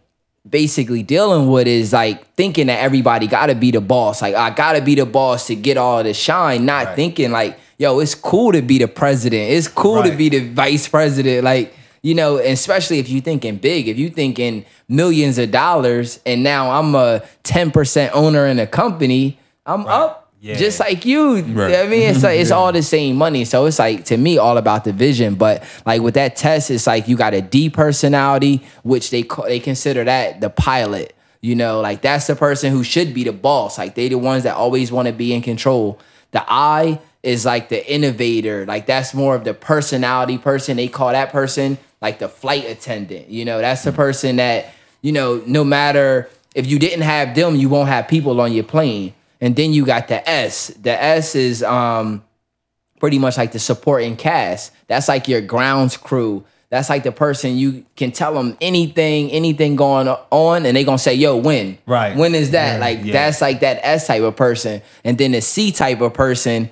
basically dealing with is like thinking that everybody gotta be the boss. Like I gotta be the boss to get all the shine, not
Right.
thinking like, yo, it's cool to be the president. It's cool to be the vice president. Like, you know, especially if you thinking big, if you thinking millions of dollars and now I'm a 10% owner in a company, I'm up
Yeah.
just like you.
Right.
I mean, it's like it's all the same money. So it's like to me, all about the vision. But like with that test, it's like you got a D personality, which they call, they consider that the pilot. You know, like that's the person who should be the boss. Like they the ones that always want to be in control. The I is like the innovator. Like that's more of the personality person. They call that person like the flight attendant. You know, that's the mm. person that you know, no matter if you didn't have them, you won't have people on your plane. And then you got the S. The S is um pretty much like the supporting cast. That's like your grounds crew. That's like the person you can tell them anything, anything going on, and they gonna say, "Yo, when?
Right.
When is that? like
yeah.
that's like that S type of person." And then the C type of person,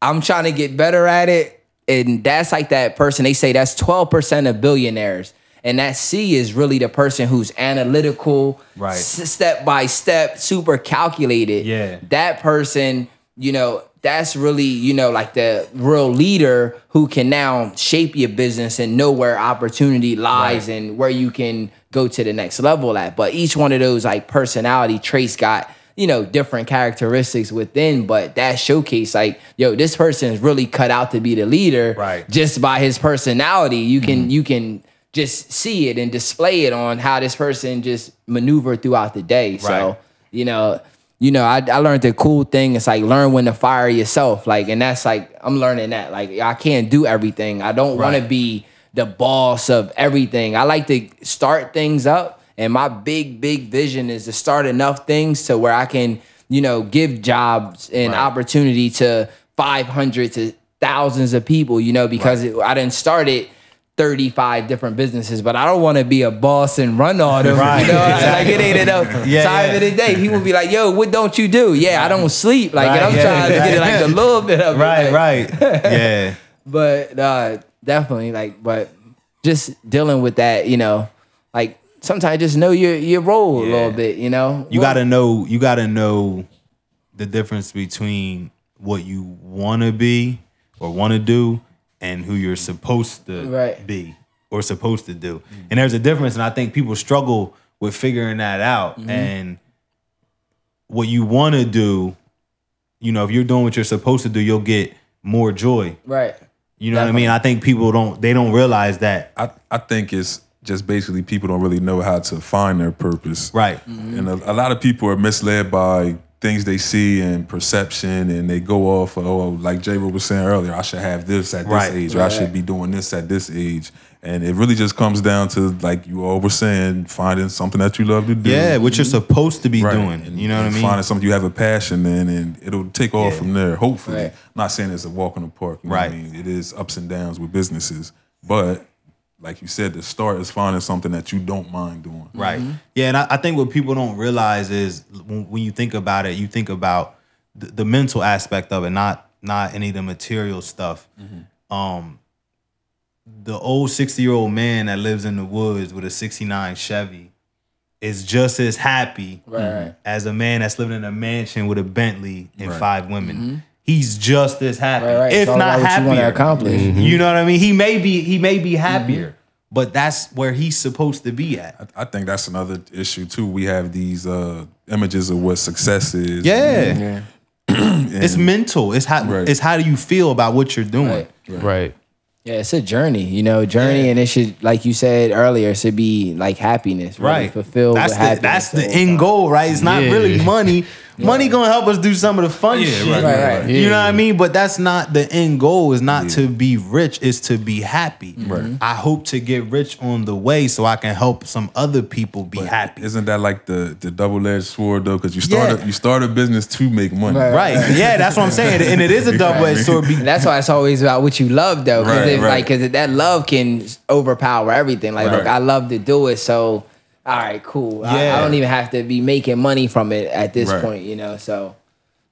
I'm trying to get better at it, and that's like that person. They say that's 12 percent of billionaires, and that C is really the person who's analytical,
Right.
s- step by step, super calculated.
Yeah.
That person, you know, that's really, you know, like the real leader who can now shape your business and know where opportunity lies
Right.
and where you can go to the next level at. But each one of those like personality traits got, you know, different characteristics within, but that showcase like, yo, this person is really cut out to be the leader
Right.
just by his personality. You can mm-hmm. you can just see it and display it on how this person just maneuver throughout the day. So, you know, you know, I, I learned the cool thing. It's like learn when to fire yourself. Like, and that's like I'm learning that. Like, I can't do everything. I don't want to be the boss of everything. I like to start things up, and my big, big vision is to start enough things to where I can, you know, give jobs and
Right.
opportunity to 500 to thousands of people. You know, because it, I didn't start it. 35 different businesses, but I don't want to be a boss and run all of them.
Right,
You know, like it ain't enough
Yeah,
time
yeah.
of the day. People be like, yo, what don't you do? Yeah, I don't sleep. Like,
Right,
I'm
yeah,
trying to get it like a little bit of it.
Right,
like-
right. Yeah.
But uh, definitely, like, but just dealing with that, you know, like sometimes just know your your role a little bit, you know.
You gotta know you gotta know the difference between what you wanna be or wanna do and who you're supposed to
Right.
be or supposed to do. And there's a difference, and I think people struggle with figuring that out. Mm-hmm. And what you wanna do, you know, if you're doing what you're supposed to do, you'll get more joy.
right.
You know what I mean? I think people don't they don't realize that.
I, I think it's just basically people don't really know how to find their purpose.
Right.
And a, a lot of people are misled by things they see and perception, and they go off of, oh, like J. Ro was saying earlier, I should have this at this
Right.
age, or I should be doing this at this age. And it really just comes down to, like you all were saying, finding something that you love to do.
Yeah, what you're mm-hmm. supposed to be
Right.
doing.
And-
you know what I mean?
Finding something you have a passion in, and it'll take off
Yeah.
from there. Hopefully,
Right.
I'm not saying it's a walk in the park. you know what I
Right.
mean, it is ups and downs with businesses, but like you said, the start is finding something that you don't mind doing.
Right. Mm-hmm. Yeah, and I, I think what people don't realize is when, when you think about it, you think about the, the mental aspect of it, not not any of the material stuff. Mm-hmm. Um, the old sixty year old man that lives in the woods with a sixty nine Chevy is just as happy
Right.
as a man that's living in a mansion with a Bentley and five women. Mm-hmm. He's just as happy,
Right, right.
If
all
not
about what you wanna
happier.
accomplish.
You know what I mean? He may be he may be happier, but that's where he's supposed to be at.
I think that's another issue too. We have these uh, images of what success is.
Yeah. it's mental. It's how
Right.
it's how do you feel about what you're doing.
Right.
Right.
Yeah, it's a journey, you know, journey, and it should, like you said earlier, it should be like happiness, really
Right.
Fulfilled.
That's
with
the
happiness
that's the end
time.
goal, right? It's not
Yeah.
really money. Money gonna help us do some of the fun
Yeah,
shit.
right,
right, right.
right.
You know what I mean? But that's not the end goal. Is not to be rich. Is to be happy.
Right. Mm-hmm.
I hope to get rich on the way so I can help some other people be happy.
Isn't that like the the double edged sword though? Because you start
Yeah.
a, you start a business to make money.
Right.
Right. Yeah, that's what I'm saying. And it is a double edged sword. Be-
that's why it's always about what you love, though. Because
Right,
if,
right.
like, because that love can overpower everything. Like, look, I love to do it, so all right, cool. I,
Yeah.
I don't even have to be making money from it at this
Right.
point, you know. So,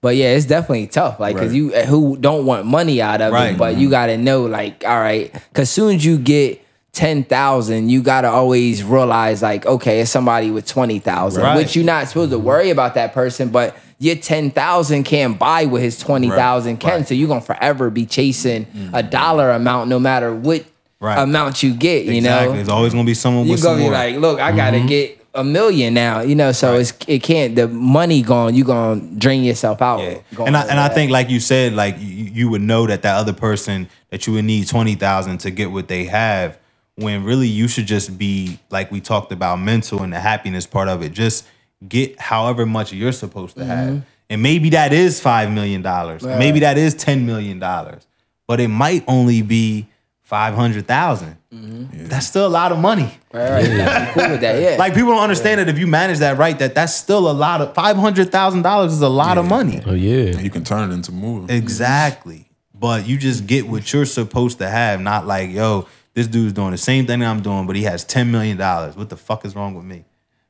but yeah, it's definitely tough. Like, because
Right.
you uh, who don't want money out of
Right.
it, but you got to know, like, all right, because soon as you get. Ten thousand, you gotta always realize, like, okay, it's somebody with twenty thousand,
Right.
which you're not supposed to worry about that person, but your ten thousand can't buy what his twenty thousand can.
right.
So you're gonna forever be chasing a dollar amount, no matter what
Right.
amount you get. You
exactly.
know,
There's always gonna be someone
you
with
gonna be
more.
like, look, I gotta mm-hmm. get a million now. You know, so it's it can't the money gone. You gonna drain yourself out.
Yeah. And I, and I think, like you said, like you, you would know that that other person that you would need twenty thousand to get what they have, when really you should just be like we talked about mental and the happiness part of it. Just get however much you're supposed to have, mm-hmm. and maybe that is five million dollars, maybe that is ten million dollars, but it might only be five hundred That's still a lot of money.
right, right, I'm cool with that. Yeah,
Like people don't understand that if you manage that right, that that's still a lot of five hundred thousand dollars is a lot of money.
Oh yeah.
You can turn it into more.
Exactly. But you just get what you're supposed to have, not like, yo, this dude's doing the same thing I'm doing, but he has $10 million. What the fuck is wrong with me?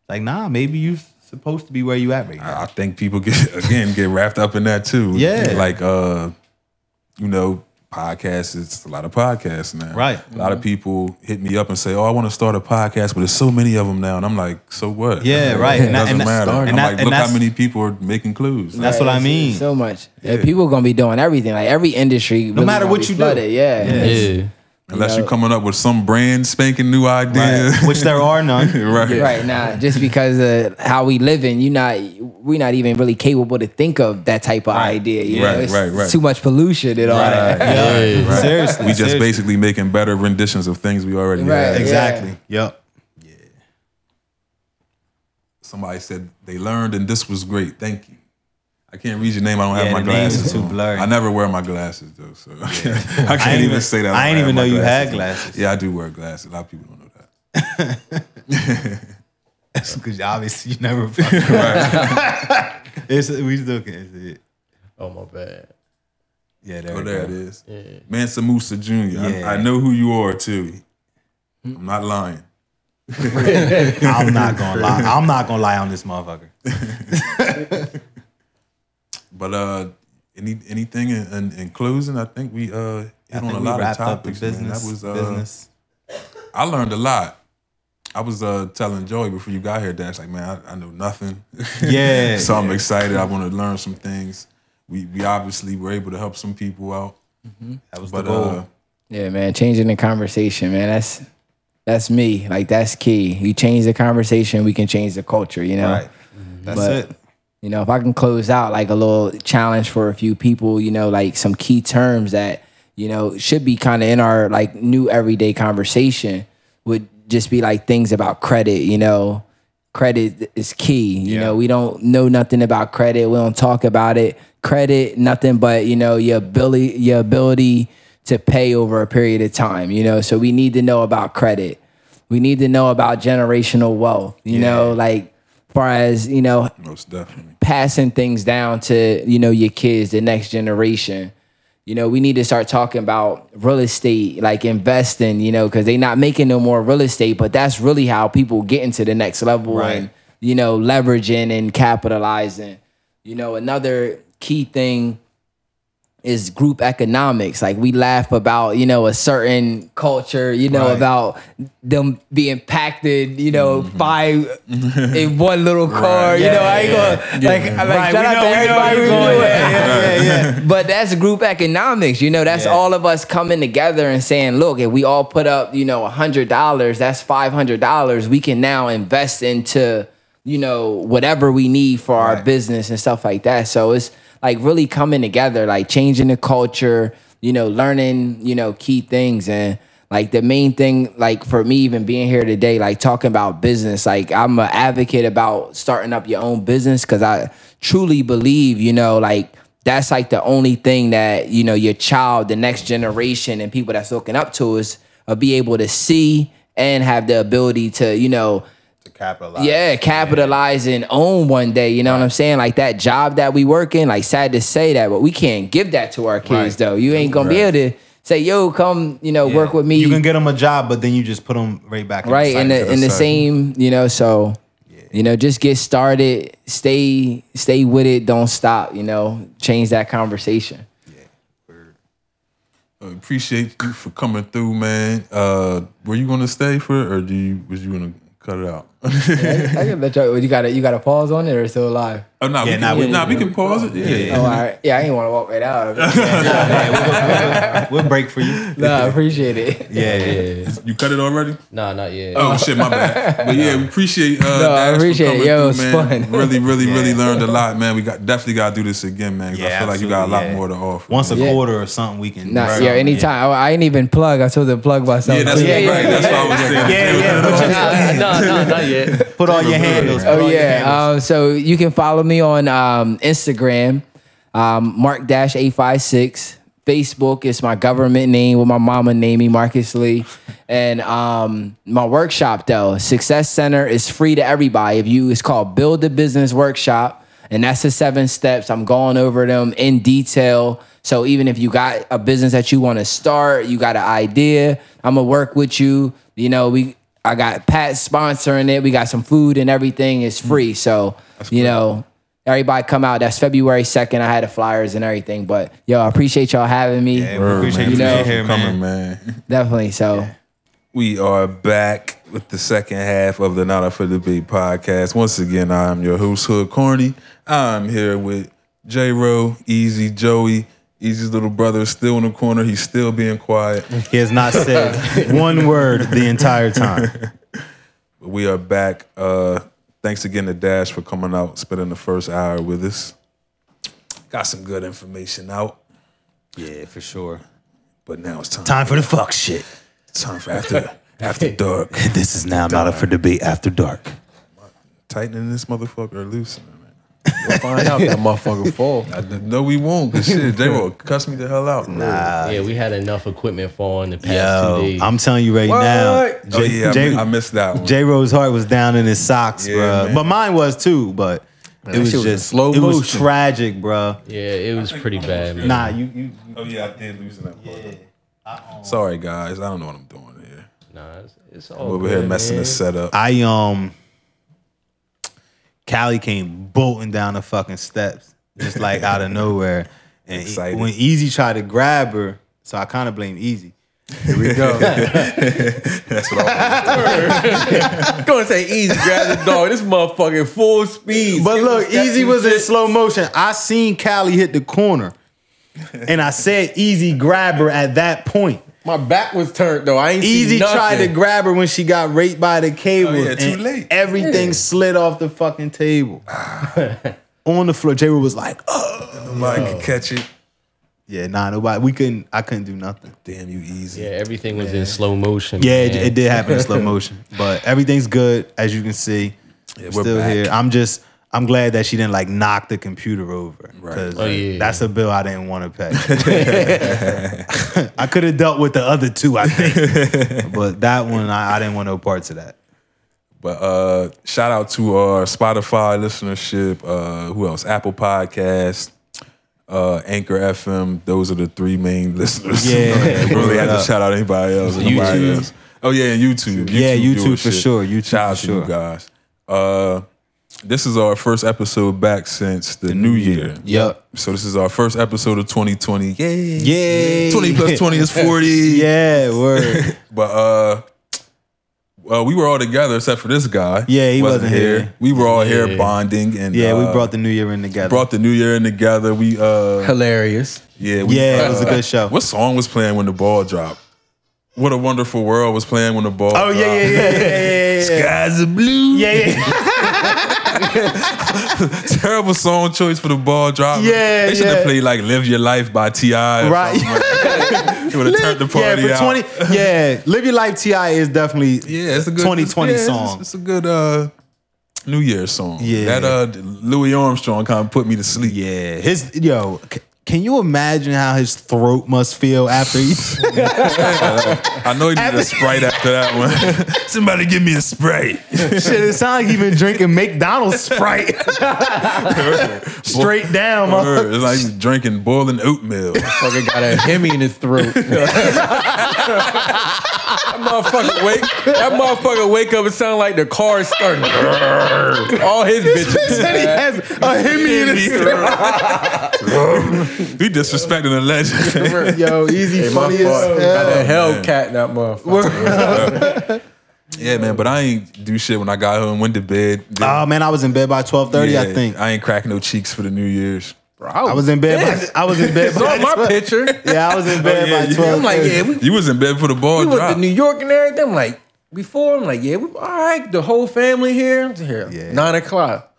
Like, nah, maybe you're supposed to be where you at right now.
I think people get again get wrapped up in that too.
Yeah.
like uh, you know, podcasts. It's a lot of podcasts now.
Right.
A lot of mm-hmm. people hit me up and say, "Oh, I want to start a podcast," but there's so many of them now, and I'm like, "So what?"
Yeah, right.
It
And
doesn't
and that-
matter.
and
I'm
that-
like,
and
look how many people are making clues.
That's what I mean.
So much. Yeah, people gonna be doing everything. Like every industry, no
matter what you do.
Yeah,
Yeah.
Unless
know-
you're coming up with some brand spanking new idea.
Right. Which there are none.
right.
right now just because of how we living you're not we're not even really capable to think of that type of idea you
Right,
know? It's
right, right.
too much pollution and all that
Yeah.
Right.
Seriously.
We just
seriously.
basically making better renditions of things we already
Right.
have.
Exactly. Yep.
Somebody said they learned and this was great. Thank you. I can't read your name. I don't
Yeah,
have my
the name is
glasses.
too blurry.
I never wear my glasses though, so I can't, I even
even-
say that.
I ain't
don't
even know you had
on.
glasses.
Yeah, I do wear glasses. A lot of people don't know that.
Because obviously you never fucking it's, We still can't see it.
Oh my bad.
Yeah, there,
Oh,
we
there
go.
it is. Mansa Musa Jr.
Yeah.
I, I know who you are too. Hmm? I'm not lying.
I'm not gonna lie. I'm not gonna lie on this motherfucker.
But uh, any anything in, in, in closing, I think we uh hit
I
on a lot of
wrapped up
topics. man.
business.
That was uh,
business.
I learned a lot. I was uh, telling Joey before you got here, Dash, like, man, I, I know nothing.
Yeah,
so I'm excited. I want to learn some things. We we obviously were able to help some people out.
That was
But
the goal.
uh,
yeah man changing the conversation man that's that's me like that's key you change the conversation we can change the culture you know
right. That's
But-
it.
You know, if I can close out like a little challenge for a few people, you know, like some key terms that, you know, should be kind of in our like new everyday conversation would just be like things about credit, you know. Credit is key. You
Yeah.
know, we don't know nothing about credit. We don't talk about it. Credit, nothing but, you know, your ability your ability to pay over a period of time, you know. So we need to know about credit. We need to know about generational wealth, you know, like far as, you know,
most definitely.
passing things down to you know your kids the next generation you know we need to start talking about real estate like investing you know because they're not making no more real estate but that's really how people get into the next level
Right.
and you know leveraging and capitalizing you know another key thing is group economics. Like we laugh about, you know, a certain culture, you know,
Right.
about them being impacted, you know, by in one little car. You know, I ain't gonna like, like
Right,
shout
we
out
know-
to everybody. we do.
Yeah, yeah, yeah,
But that's group economics, you know. That's
Yeah.
all of us coming together and saying, "Look, if we all put up, you know, a hundred dollars, that's five hundred dollars. We can now invest into, you know, whatever we need for our business and stuff like that." So it's like really coming together, like changing the culture, you know, learning, you know, key things and. Like the main thing, like for me, even being here today, like talking about business, like I'm an advocate about starting up your own business because I truly believe, you know, like that's like the only thing that you know your child the next generation and people that's looking up to us will uh, be able to see and have the ability to you know
capitalize.
yeah capitalize and own one day you know what i'm saying like that job that we work in like sad to say that but we can't give that to our kids
Right.
though you ain't gonna be able to say yo come you know
Yeah.
work with me
You can get them a job, but then you just put them right back.
right in
the,
the in the same you know so you know just get started stay stay with it don't stop you know change that conversation
Uh, appreciate you for coming through, man. Uh, were you gonna stay for it, or do you was you gonna cut it out?
I can let you. You got to you got to pause on it or still live.
oh no,
Yeah,
we, can,
nah, we-
nah, we can pause it. Yeah, yeah.
Oh, all right. Yeah, I didn't want to walk right out. Of it.
We'll break for you.
no, I appreciate it.
Yeah, yeah.
You cut it already?
Nah, not yet.
Oh shit, my bad. But yeah, we appreciate. Uh,
No, I
Dash for
appreciate it.
coming
Yo,
through,
it's
man.
fun.
Really, really, really learned a lot, man. We got definitely got to do this again, man. 'cause I feel like you got a lot
absolutely,
more to offer.
Once a
Yeah.
quarter or something, we can.
Nah, yeah,
on,
anytime. I, I ain't even plug. I told to plug myself.
yeah, that's yeah, right. That's what I was saying.
Yeah, yeah. Put,
no, no, not yet.
put all your handles. put
Oh
all your handles.
yeah. Um, so you can follow me on um, Instagram, um, Mark Dash eight five six. Facebook is my government name with my mama name me Marcus Lee, and um, my workshop though Success Center is free to everybody. If you, it's called Build a Business Workshop, and that's the seven steps. I'm going over them in detail. So even if you got a business that you want to start, you got an idea, I'm gonna work with you. You know, we I got Pat sponsoring it. We got some food and everything is mm. free. So you know, everybody come out. That's February second. I had the flyers and everything. But yo, I appreciate y'all having me.
Yeah,
Word,
appreciate you
know,
being here,
coming,
man.
man.
Definitely. So
We are back with the second half of the Not Up for Debate podcast. Once again, I'm your host, Hood Corny. I'm here with J Ro, Easy, Joey. Easy's little brother is still in the corner. He's still being quiet.
He has not said one word the entire time.
But we are back. Uh, thanks again to Dash for coming out, spending the first hour with us. Got some good information out,
Yeah, for sure.
but now it's time.
Time for the fuck shit.
Time for after after dark.
This is now not up for debate after dark.
Tightening this motherfucker or loosening.
We'll find out that motherfucker fall.
I, no, we won't. Cause shit, J Ro cuss me the hell out.
Nah.
Yeah, we had enough equipment fall in the past two
Yo,
days.
I'm telling you right now.
What?
Oh yeah, I,
J-
mi- I missed that one.
J Rose heart was down in his socks,
Yeah,
bro.
man.
But mine was too. But it was
shit was
just
slow
It was tragic, bro.
yeah, it was pretty bad, man.
Nah, you you.
oh yeah, I did loosen that part. Sorry guys, I don't know what I'm doing here.
Nah, it's, it's
I'm
all
over
good,
here messing
man.
the setup.
I um. Callie came bolting down the fucking steps, just like out of nowhere. And
Excited.
when Easy tried to grab her, so I kind of blame Easy.
Here we go.
That's what I was
Go and say easy, grab the dog. This motherfucking full speed.
But
Skip
look, Easy was in slow motion. I seen Callie hit the corner, and I said Easy grab her at that point.
My back was turned though. I ain't
Easy
see
tried to grab her when she got raped by the cable.
Oh, yeah, too
and
late.
Everything slid off the fucking table. Ah. On the floor, J. Ro was like, "Oh,
Nobody could oh. catch it.
yeah, nah, nobody. We couldn't. I couldn't do nothing.
Damn you, easy.
Yeah, everything was in slow motion.
Yeah, it, it did happen in slow motion, but everything's good as you can see.
we're
Still
back.
here. I'm just. I'm glad that she didn't like knock the computer over
Right.
because
Oh, yeah.
that's a bill I didn't want to pay. I could have dealt with the other two, I think, but that one I, I didn't want no parts of that.
But uh, shout out to our Spotify listenership. Uh, who else? Apple Podcast, uh, Anchor FM. Those are the three main listeners.
Yeah.
really had to shout out anybody else. Nobody
YouTube.
else. Oh yeah, and YouTube.
Yeah, YouTube for
viewership.
sure. YouTube
shout out
for
to you
sure.
guys. Uh, this is our first episode back since the, new year.
Yep.
So this is our first episode of 2020. Yay!
Yay.
20 plus 20 is 40.
Yeah, word.
But uh, well, we were all together except for this guy.
Yeah, he wasn't here.
We were all here
Yeah.
bonding and
Yeah, we
uh,
brought the new year in together.
brought the new year in together. We uh,
Hilarious.
yeah, we,
yeah, it was a
uh,
good show.
What song was playing when the ball dropped? What a wonderful world was playing when the ball.
Oh yeah, yeah, yeah, yeah, yeah, yeah.
Skies are blue.
Yeah, yeah.
Terrible song choice for the ball drop.
Yeah,
they should have played like "Live Your Life" by Ti.
Right.
It would have turned the
yeah,
party
for
out.
twenty. Yeah, "Live Your Life" T.I. is definitely
Yeah, it's a good
2020
yeah, it's-
song.
It's, a good uh, New Year's song.
Yeah.
that uh, Louis Armstrong kind of put me to sleep.
Yeah, his yo. C- Can you imagine how his throat must feel after he?
I know he needed a sprite after that one. Somebody give me a sprite.
Shit, it sounds like he been drinking McDonald's Sprite straight down. mother-
Word, It's like he's drinking boiling oatmeal.
Fucking got a hemi in his throat. that motherfucker wake. That motherfucker wake up and sound like the car is starting. All his bitches.
Said he has a hemi in his throat.
He disrespecting the legend.
Yo, easy
Hey, my
funny
fault.
as
Got a. Hellcat in that motherfucker.
yeah, man, but I ain't do shit when I got home, went to bed. Did-
Oh man, I was in bed by twelve thirty. I think
I ain't cracking no cheeks for the New Year's.
I was in bed. By, I was in bed.
Saw
By
my
12
picture.
Yeah, I was in bed oh,
yeah,
by
you-
twelve.
I'm like, yeah, we,
You was in bed for the ball
we went to New York and everything. I'm like, before I'm like, yeah, we, all right, the whole family here. Here,
Yeah.
nine o'clock.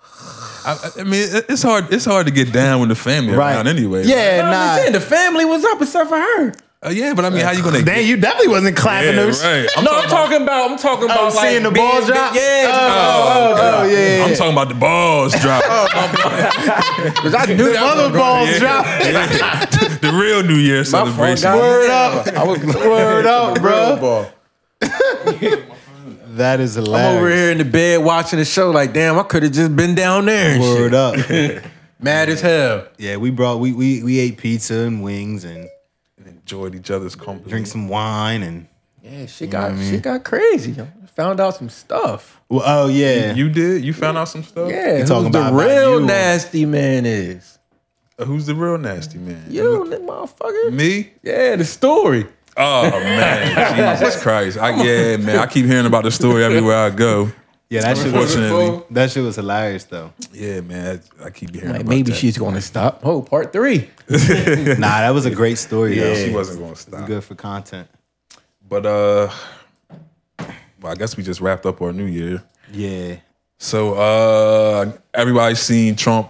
I, I mean, it's hard. It's hard to get down when the family
Right.
around anyway.
Yeah,
I'm
nah.
saying the family was up except for her.
Uh, yeah, but I mean, how you gonna?
Damn, you definitely wasn't clapping
yeah,
those.
right.
no, I'm talking about. I'm talking about
Oh,
like
seeing the
being-
balls drop?
Yeah,
Oh, oh, yeah.
I'm talking about the balls drop.
because I knew
The
that
other
was
balls
going
drop.
the real New Year celebration.
goddamn.
Word up.
I was
Word up,
the
bro.
Real ball.
That is
I'm over here in the bed watching the show. Like, damn, I could have just been down there. And
Word
shit.
up.
Mad as hell.
Yeah, we brought we we we ate pizza and wings and
Enjoyed each other's company.
drink some wine and
Yeah, she got she got crazy. Found out some stuff.
well, oh yeah.
You did? You found out some stuff?
Yeah, who's
talking
the
about- about
real
you.
nasty man is?
Uh, Who's the real nasty man?
You, that motherfucker.
Me?
Yeah, the story.
Oh man, Jesus Christ! I, yeah, man, I keep hearing about the story everywhere I go.
yeah, that shit was
Unfortunately,
that shit was hilarious though.
yeah, man, I, I keep hearing.
Like
about
maybe
that.
she's going to stop. Oh, part three.
Nah, that was a great story
Yeah,
though.
she wasn't going to stop.
good for content.
But uh, well, I guess we just wrapped up our new year.
Yeah.
So uh, everybody's seen Trump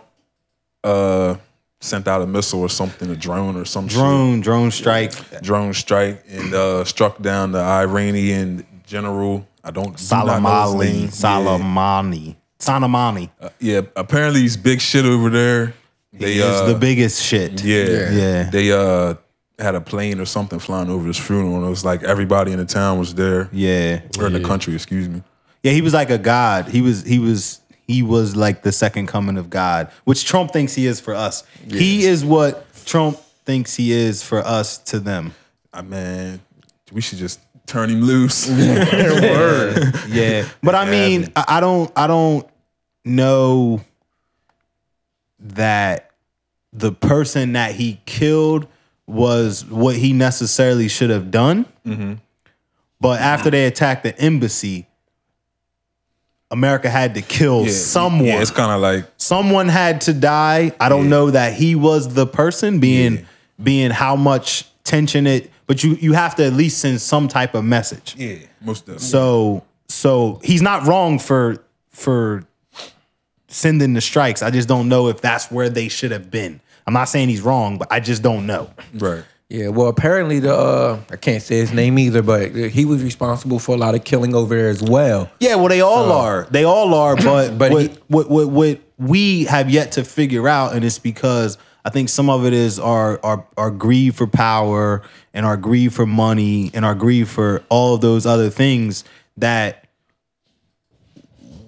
uh sent out a missile or something, a drone or some
Drone, drone strike.
shit, drone strike, and uh, struck down the Iranian general. I don't do not know his name.
Salamali. Salamani. Sanamani.
Yeah. yeah, apparently he's big shit over there. They
He is
uh,
the biggest shit.
Yeah.
Yeah.
They uh had a plane or something flying over his funeral and it was like everybody in the town was there.
Yeah.
Or in the country, excuse me.
Yeah, he was like a god. He was he was he was like the second coming of God, which Trump thinks he is for us. He is what Trump thinks he is for us to them.
I mean, we should just turn him loose.
Yeah. But I mean, I, don't I don't know that the person that he killed was what he necessarily should have done. Mm-hmm. But after they attacked the embassy, America had to kill
Yeah,
someone.
Yeah, it's kind of like
someone had to die. I don't know that he was the person being being how much tension it, but you you have to at least send some type of message.
yeah, most of
So so he's not wrong for for sending the strikes. I just don't know if that's where they should have been. I'm not saying he's wrong, but I just don't know.
right.
Yeah, well, apparently the uh, I can't say his name either, but he was responsible for a lot of killing over there as well.
Yeah, well, they all are. They all are. But
But
what,
he-
what what what we have yet to figure out, and it's because I think some of it is our our our greed for power and our greed for money and our greed for all of those other things that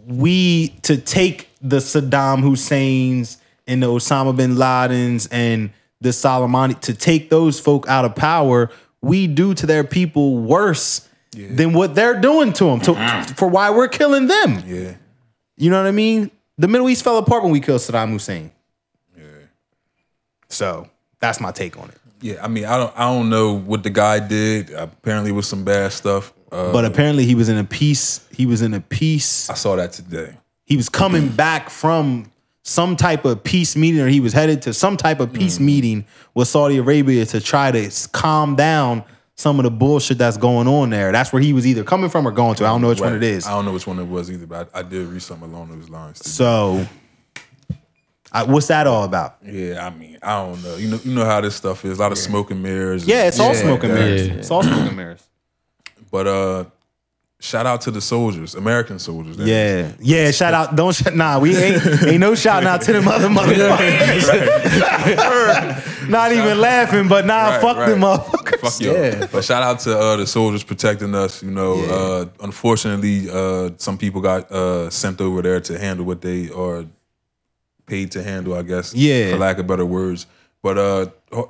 we to take the Saddam Husseins and the Osama bin Ladens and the Soleimani to take those folk out of power, we do to their people worse than what they're doing to them. To, for why we're killing them.
Yeah.
You know what I mean? The Middle East fell apart when we killed Saddam Hussein. Yeah. So that's my take on it.
Yeah, I mean, I don't, I don't know what the guy did. Apparently, it was some bad stuff. Uh,
But apparently he was in a peace. He was in a peace.
I saw that today.
He was coming back from some type of peace meeting, or he was headed to some type of peace meeting with Saudi Arabia to try to calm down some of the bullshit that's going on there. That's where he was either coming from or going to. I don't know which one it is.
I don't know which one it was either, but I, I did read something along those lines. Today.
So, I, what's that all about?
Yeah, I mean, I don't know. You know, you know how this stuff is. A lot of smoke and mirrors. and
Yeah, it's all
shit
smoke and mirrors.
Yeah.
It's all smoke and mirrors.
But uh, shout out to the soldiers, American soldiers. that
Yeah, yeah. Shout out. Don't sh- nah. We ain't ain't no shouting out to them other motherfuckers. Not even laughing, but nah,
Right,
fuck
right.
them motherfuckers.
Fuck you.
Yeah.
But shout out to uh, the soldiers protecting us. You know, uh, unfortunately, uh, some people got uh, sent over there to handle what they are paid to handle. I guess.
Yeah.
For lack of better words. But uh,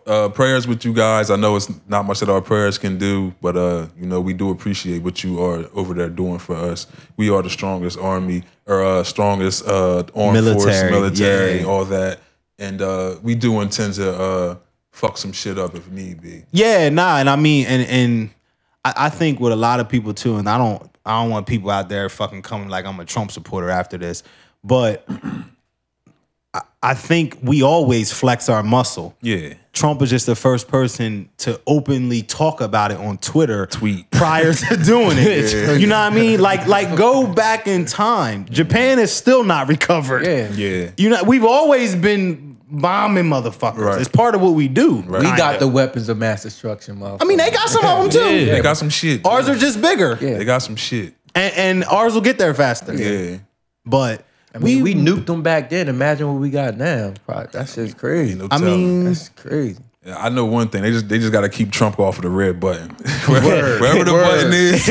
uh, prayers with you guys. I know it's not much that our prayers can do, but uh, you know we do appreciate what you are over there doing for us. We are the strongest army or uh, strongest uh, armed force,
Military,
military,
yeah.
all that, and uh, we do intend to uh, fuck some shit up if need be.
Yeah, nah, and I mean, and and I, I think with a lot of people too, and I don't, I don't want people out there fucking coming like I'm a Trump supporter after this, but I, I think we always flex our muscle.
Yeah.
Trump is just the first person to openly talk about it on Twitter
Tweet.
prior to doing it. You know what I mean? Like, like go back in time. Japan is still not recovered.
Yeah.
Yeah.
You know, we've always been bombing motherfuckers.
Right.
It's part of what we do.
Right.
We got the weapons of mass destruction, motherfucker.
I mean, they got some of them too. Yeah.
They got some shit.
Ours are just bigger,
Yeah.
They got some shit.
and, and ours will get there faster.
Yeah.
But
I mean, we, nuked them back then. Imagine what we got now. Probably, that's just crazy.
No
I
telling.
mean,
That's crazy.
Yeah, I know one thing. They just they just got to keep Trump off of the red button. Wherever,
Word.
wherever the
Word.
button is,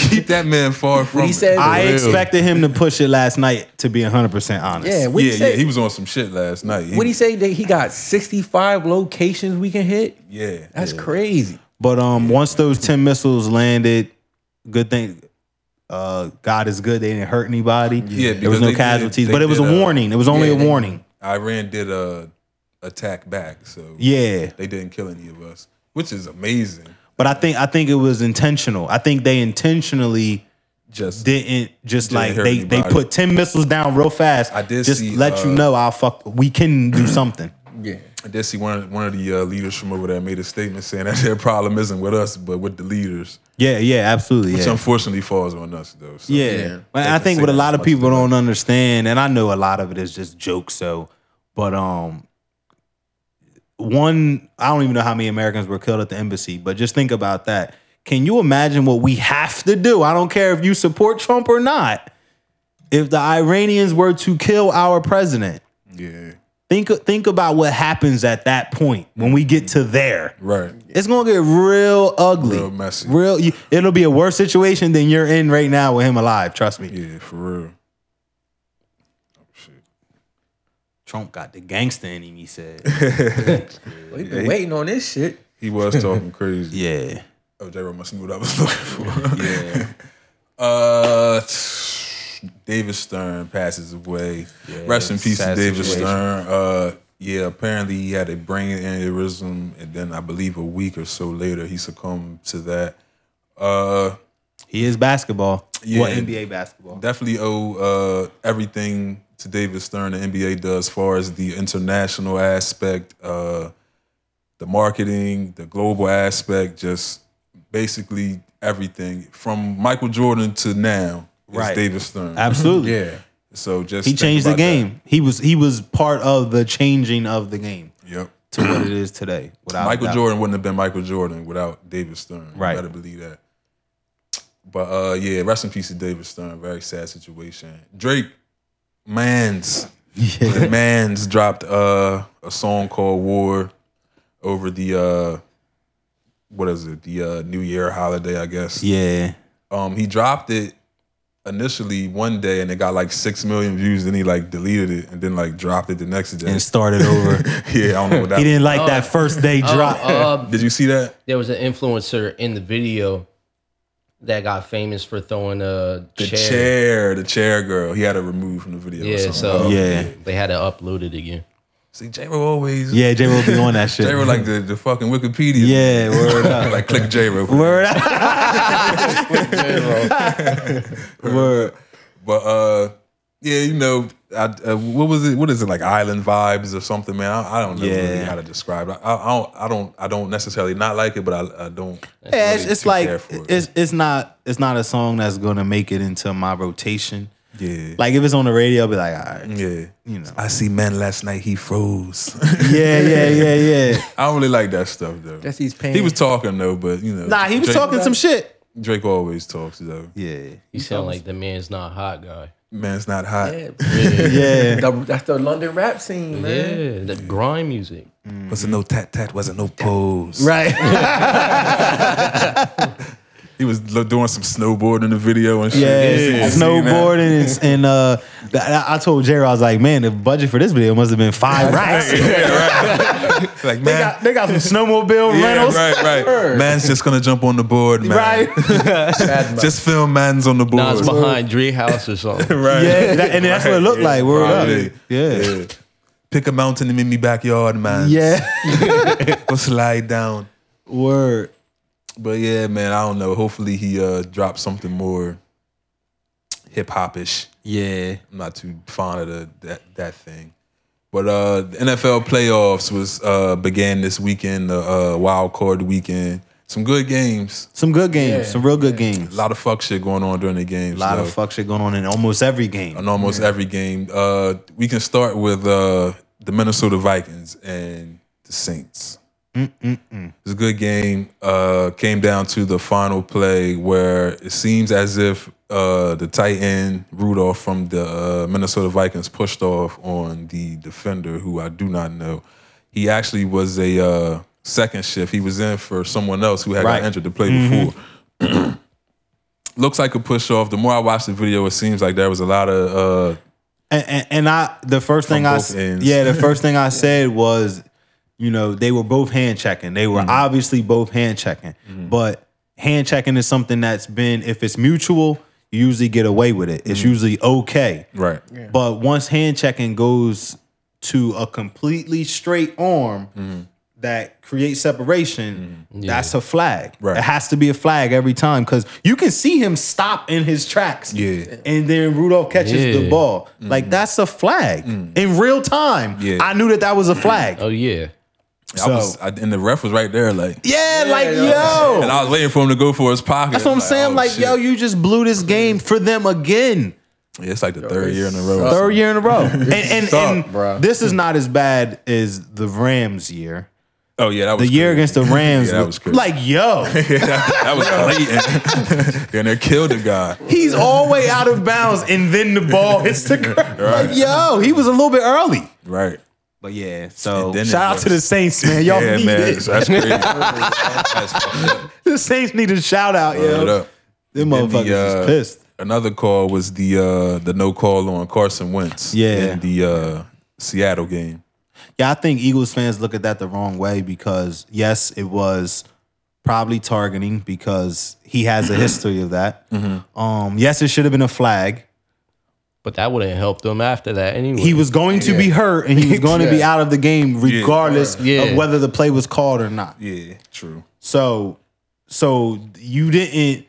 keep that man far from.
he
it.
said-
I
real.
expected him to push it last night. To be hundred percent honest.
Yeah, what
Yeah,
he say?
yeah, he was on some shit last night.
what he say that he got 65 locations we can hit?
Yeah,
That's
yeah.
crazy.
But um, once those ten missiles landed, good thing. Uh, God is good. They didn't hurt anybody.
Yeah,
there was no
they did-
casualties, but it was a
did, uh,
warning. It was only
yeah,
a
they-
warning.
Iran did a attack back, so
Yeah,
they didn't kill any of us, which is amazing.
but I think I think it was intentional. I think they intentionally
Just
didn't just
Didn't
like they they put ten missiles down real fast.
I did
just
see,
let you
uh,
know I'll fuck. We can do something.
Yeah.
I did see one of, one of the uh, leaders from over there made a statement saying that their problem isn't with us, but with the leaders,
Yeah, yeah, absolutely.
which
Yeah.
unfortunately falls on us though. So.
Yeah.
Yeah.
I think what a lot of people don't understand, and I know a lot of it is just jokes, so but um one I don't even know how many Americans were killed at the embassy, but just think about that. Can you imagine what we have to do? I don't care if you support Trump or not. If the Iranians were to kill our president,
yeah,
think think about what happens at that point when we get to there.
right.
It's gonna get real ugly,
Real messy.
Real, you- it'll be a worse situation than you're in right now with him alive. Trust me.
Yeah, for real.
Trump got the gangster in him. He said,
We've been waiting on this shit.
He was talking crazy.
"Yeah,
Oh, J Ro must knew what I was looking for. yeah. Uh, David Stern passes away. Rest in peace to David
situation.
Stern. Uh, yeah, apparently he had a brain aneurysm, and then I believe a week or so later he succumbed to that. Uh,
he is basketball.
Yeah.
What NBA basketball?
definitely owe uh, everything to David Stern. The NBA does as far as the international aspect, uh, the marketing, the global aspect, just basically everything from Michael Jordan to now.
Right.
David Stern.
Absolutely.
Yeah.
So just
He changed the
about that.
game. He was he was part of the changing of the game
Yep.
to what it is today. Without
Michael
doubt.
Jordan wouldn't have been Michael Jordan without David Stern.
Right.
You better believe that. But uh yeah, rest in peace to David Stern. Very sad situation. Drake Mans. The Mans dropped uh a song called War over the uh what is it? The uh New Year holiday, I guess.
Yeah,
Um he dropped it initially one day and it got like six million views, then he like deleted it and then like dropped it the next day.
and started over.
yeah, I don't know what that
he didn't like that first day drop.
Uh,
Did you see that?
there was an influencer in the video that got famous for throwing a
The
chair.
chair. the chair girl. He had to remove from the video. or
Yeah,
something.
so
Oh,
Yeah.
they had to upload it again.
See, J Ro always.
Yeah, J Ro be on that shit.
J Ro like the, the fucking Wikipedia.
yeah, word up.
like click J Ro.
Word up. Word.
But uh, yeah, you know, I, uh, what was it? What is it like? Island vibes or something, man? I, I don't know really how to describe it. I, I don't. I don't. I don't necessarily not like it, but I, I don't.
Yeah, it's,
really
it's
too
like
it.
it's it's not it's not a song that's gonna make it into my rotation.
Yeah,
Like if it's on the radio, I'll be like, all right.
yeah.
You know.
I see man last night. He froze.
Yeah, yeah, yeah, yeah.
I don't really like that stuff though.
That's he's paying.
He was talking though, but you know,
Nah, he was
Drake,
talking some shit.
Drake always talks though.
Yeah.
You sound like the man's not hot guy.
Man's not hot.
Yeah,
Yeah.
The- that's the London rap scene, man.
Yeah, the grime music.
Wasn't no tat tat. Wasn't no pose.
Right.
He was doing some snowboarding in the video and shit.
Yeah,
You seen- you seen that?
snowboarding and, and uh, I I told Jerry I was like, man, the budget for this video must have been five racks.
Like
They
man,
got they got some snowmobile
yeah,
rentals,
right, right. Man's just gonna jump on the board, man.
right?
Just film man's on the board.
Nah, it's behind Dre House or something.
right.
Yeah, that- and that's what it looked like. Word up.
Probably.
Yeah,
Pick a mountain in me backyard, man.
yeah.
Go slide down.
Word.
But yeah, man, I don't know. Hopefully he uh drops something more hip hop ish.
Yeah.
I'm not too fond of the, that that thing. But uh the NFL playoffs was uh began this weekend, the uh, wild card weekend. Some good games.
Some good games.
Yeah.
Some real good games.
A lot of fuck shit going on during the games.
A lot
though.
of fuck shit going on in almost every game.
in almost every game. Uh, we can start with uh, the Minnesota Vikings and the Saints. It was a good game. Uh, came down to the final play where it seems as if uh, the tight end Rudolph from the uh, Minnesota Vikings pushed off on the defender, who I do not know. He actually was a uh, second shift. He was in for someone else who had
Right.
got injured to play before. Looks like a push off. The more I watch the video, it seems like there was a lot of uh,
And, and, and I, the first thing I,
ends.
yeah, the first thing I said was, you know, they were both hand checking. They
Mm-hmm.
were obviously both hand checking, but hand checking is something that's been, if it's mutual, you usually get away with it. It's usually okay.
Mm-hmm. right.
But once hand checking goes to a completely straight arm
Mm-hmm.
that creates separation, that's a flag.
Right.
It has to be a flag every time because you can see him stop in his tracks.
Yeah.
And then Rudolph catches the
Yeah.
ball. Like that's a flag in real time.
Mm-hmm. Yeah.
I knew that that was a flag.
Oh yeah.
I was, I, and the ref was right there, like,
Yeah, like
and
yo.
And I was waiting for him to go for his pocket.
That's what I'm saying.
oh,
Like,
shit.
yo, you just blew this game for them again.
Yeah, it's like the third year in a row.
Third year in a row. And and,
Suck,
and
bruh.
this is not as bad as the Rams year.
Oh yeah, that was
The
was
year
crazy.
against the Rams,
Yeah, that
was
was crazy.
like, yo,
that was blatant. and they killed the guy.
he's all the way out of bounds, and then the ball hits the ground. Like, yo, he was a little bit early.
Right.
But yeah, so
then
shout out
was-
to the Saints, man. Y'all
yeah,
need
man.
it.
That's crazy. that's.
The Saints need a shout out,
Word
yo.
up.
Them motherfuckers
the, uh,
is pissed.
Another call was the uh, the no call on Carson Wentz.
Yeah.
In the uh, Seattle game.
Yeah, I think Eagles fans look at that the wrong way because yes, it was probably targeting because he has a history of that.
Mm-hmm.
Um, yes, it should have been a flag.
But that wouldn't help them after that anyway.
He was going to be hurt and he was going to be out of the game regardless
Yeah.
of whether the play was called or not.
Yeah, true.
So, so you didn't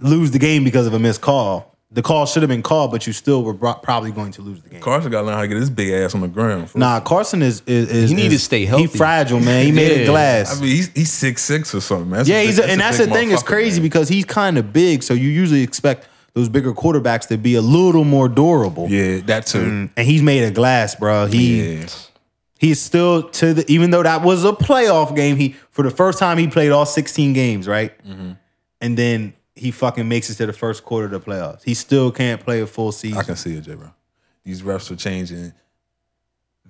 lose the game because of a missed call. The call should have been called, but you still were bro- probably going to lose the game.
Carson got to learn how to get his big ass on the ground. fool.
Nah, Carson is is, is
He need
is-
to stay healthy.
He fragile, man. He made of
Yeah.
glass.
I mean, he's he's six six or something, man. That's
yeah,
a big-
he's a,
that's
and
a
that's
big
the thing. It's
motherfucker,
crazy
man.
because he's kind of big, so you usually expect those bigger quarterbacks to be a little more durable.
Yeah, that too.
Mm, and he's made of glass, bro. He
Yeah.
he's still to the even though that was a playoff game. He for the first time he played all sixteen games, right?
Mm-hmm.
And then he fucking makes it to the first quarter of the playoffs. He still can't play a full season.
I can see it, J bro. These refs are changing.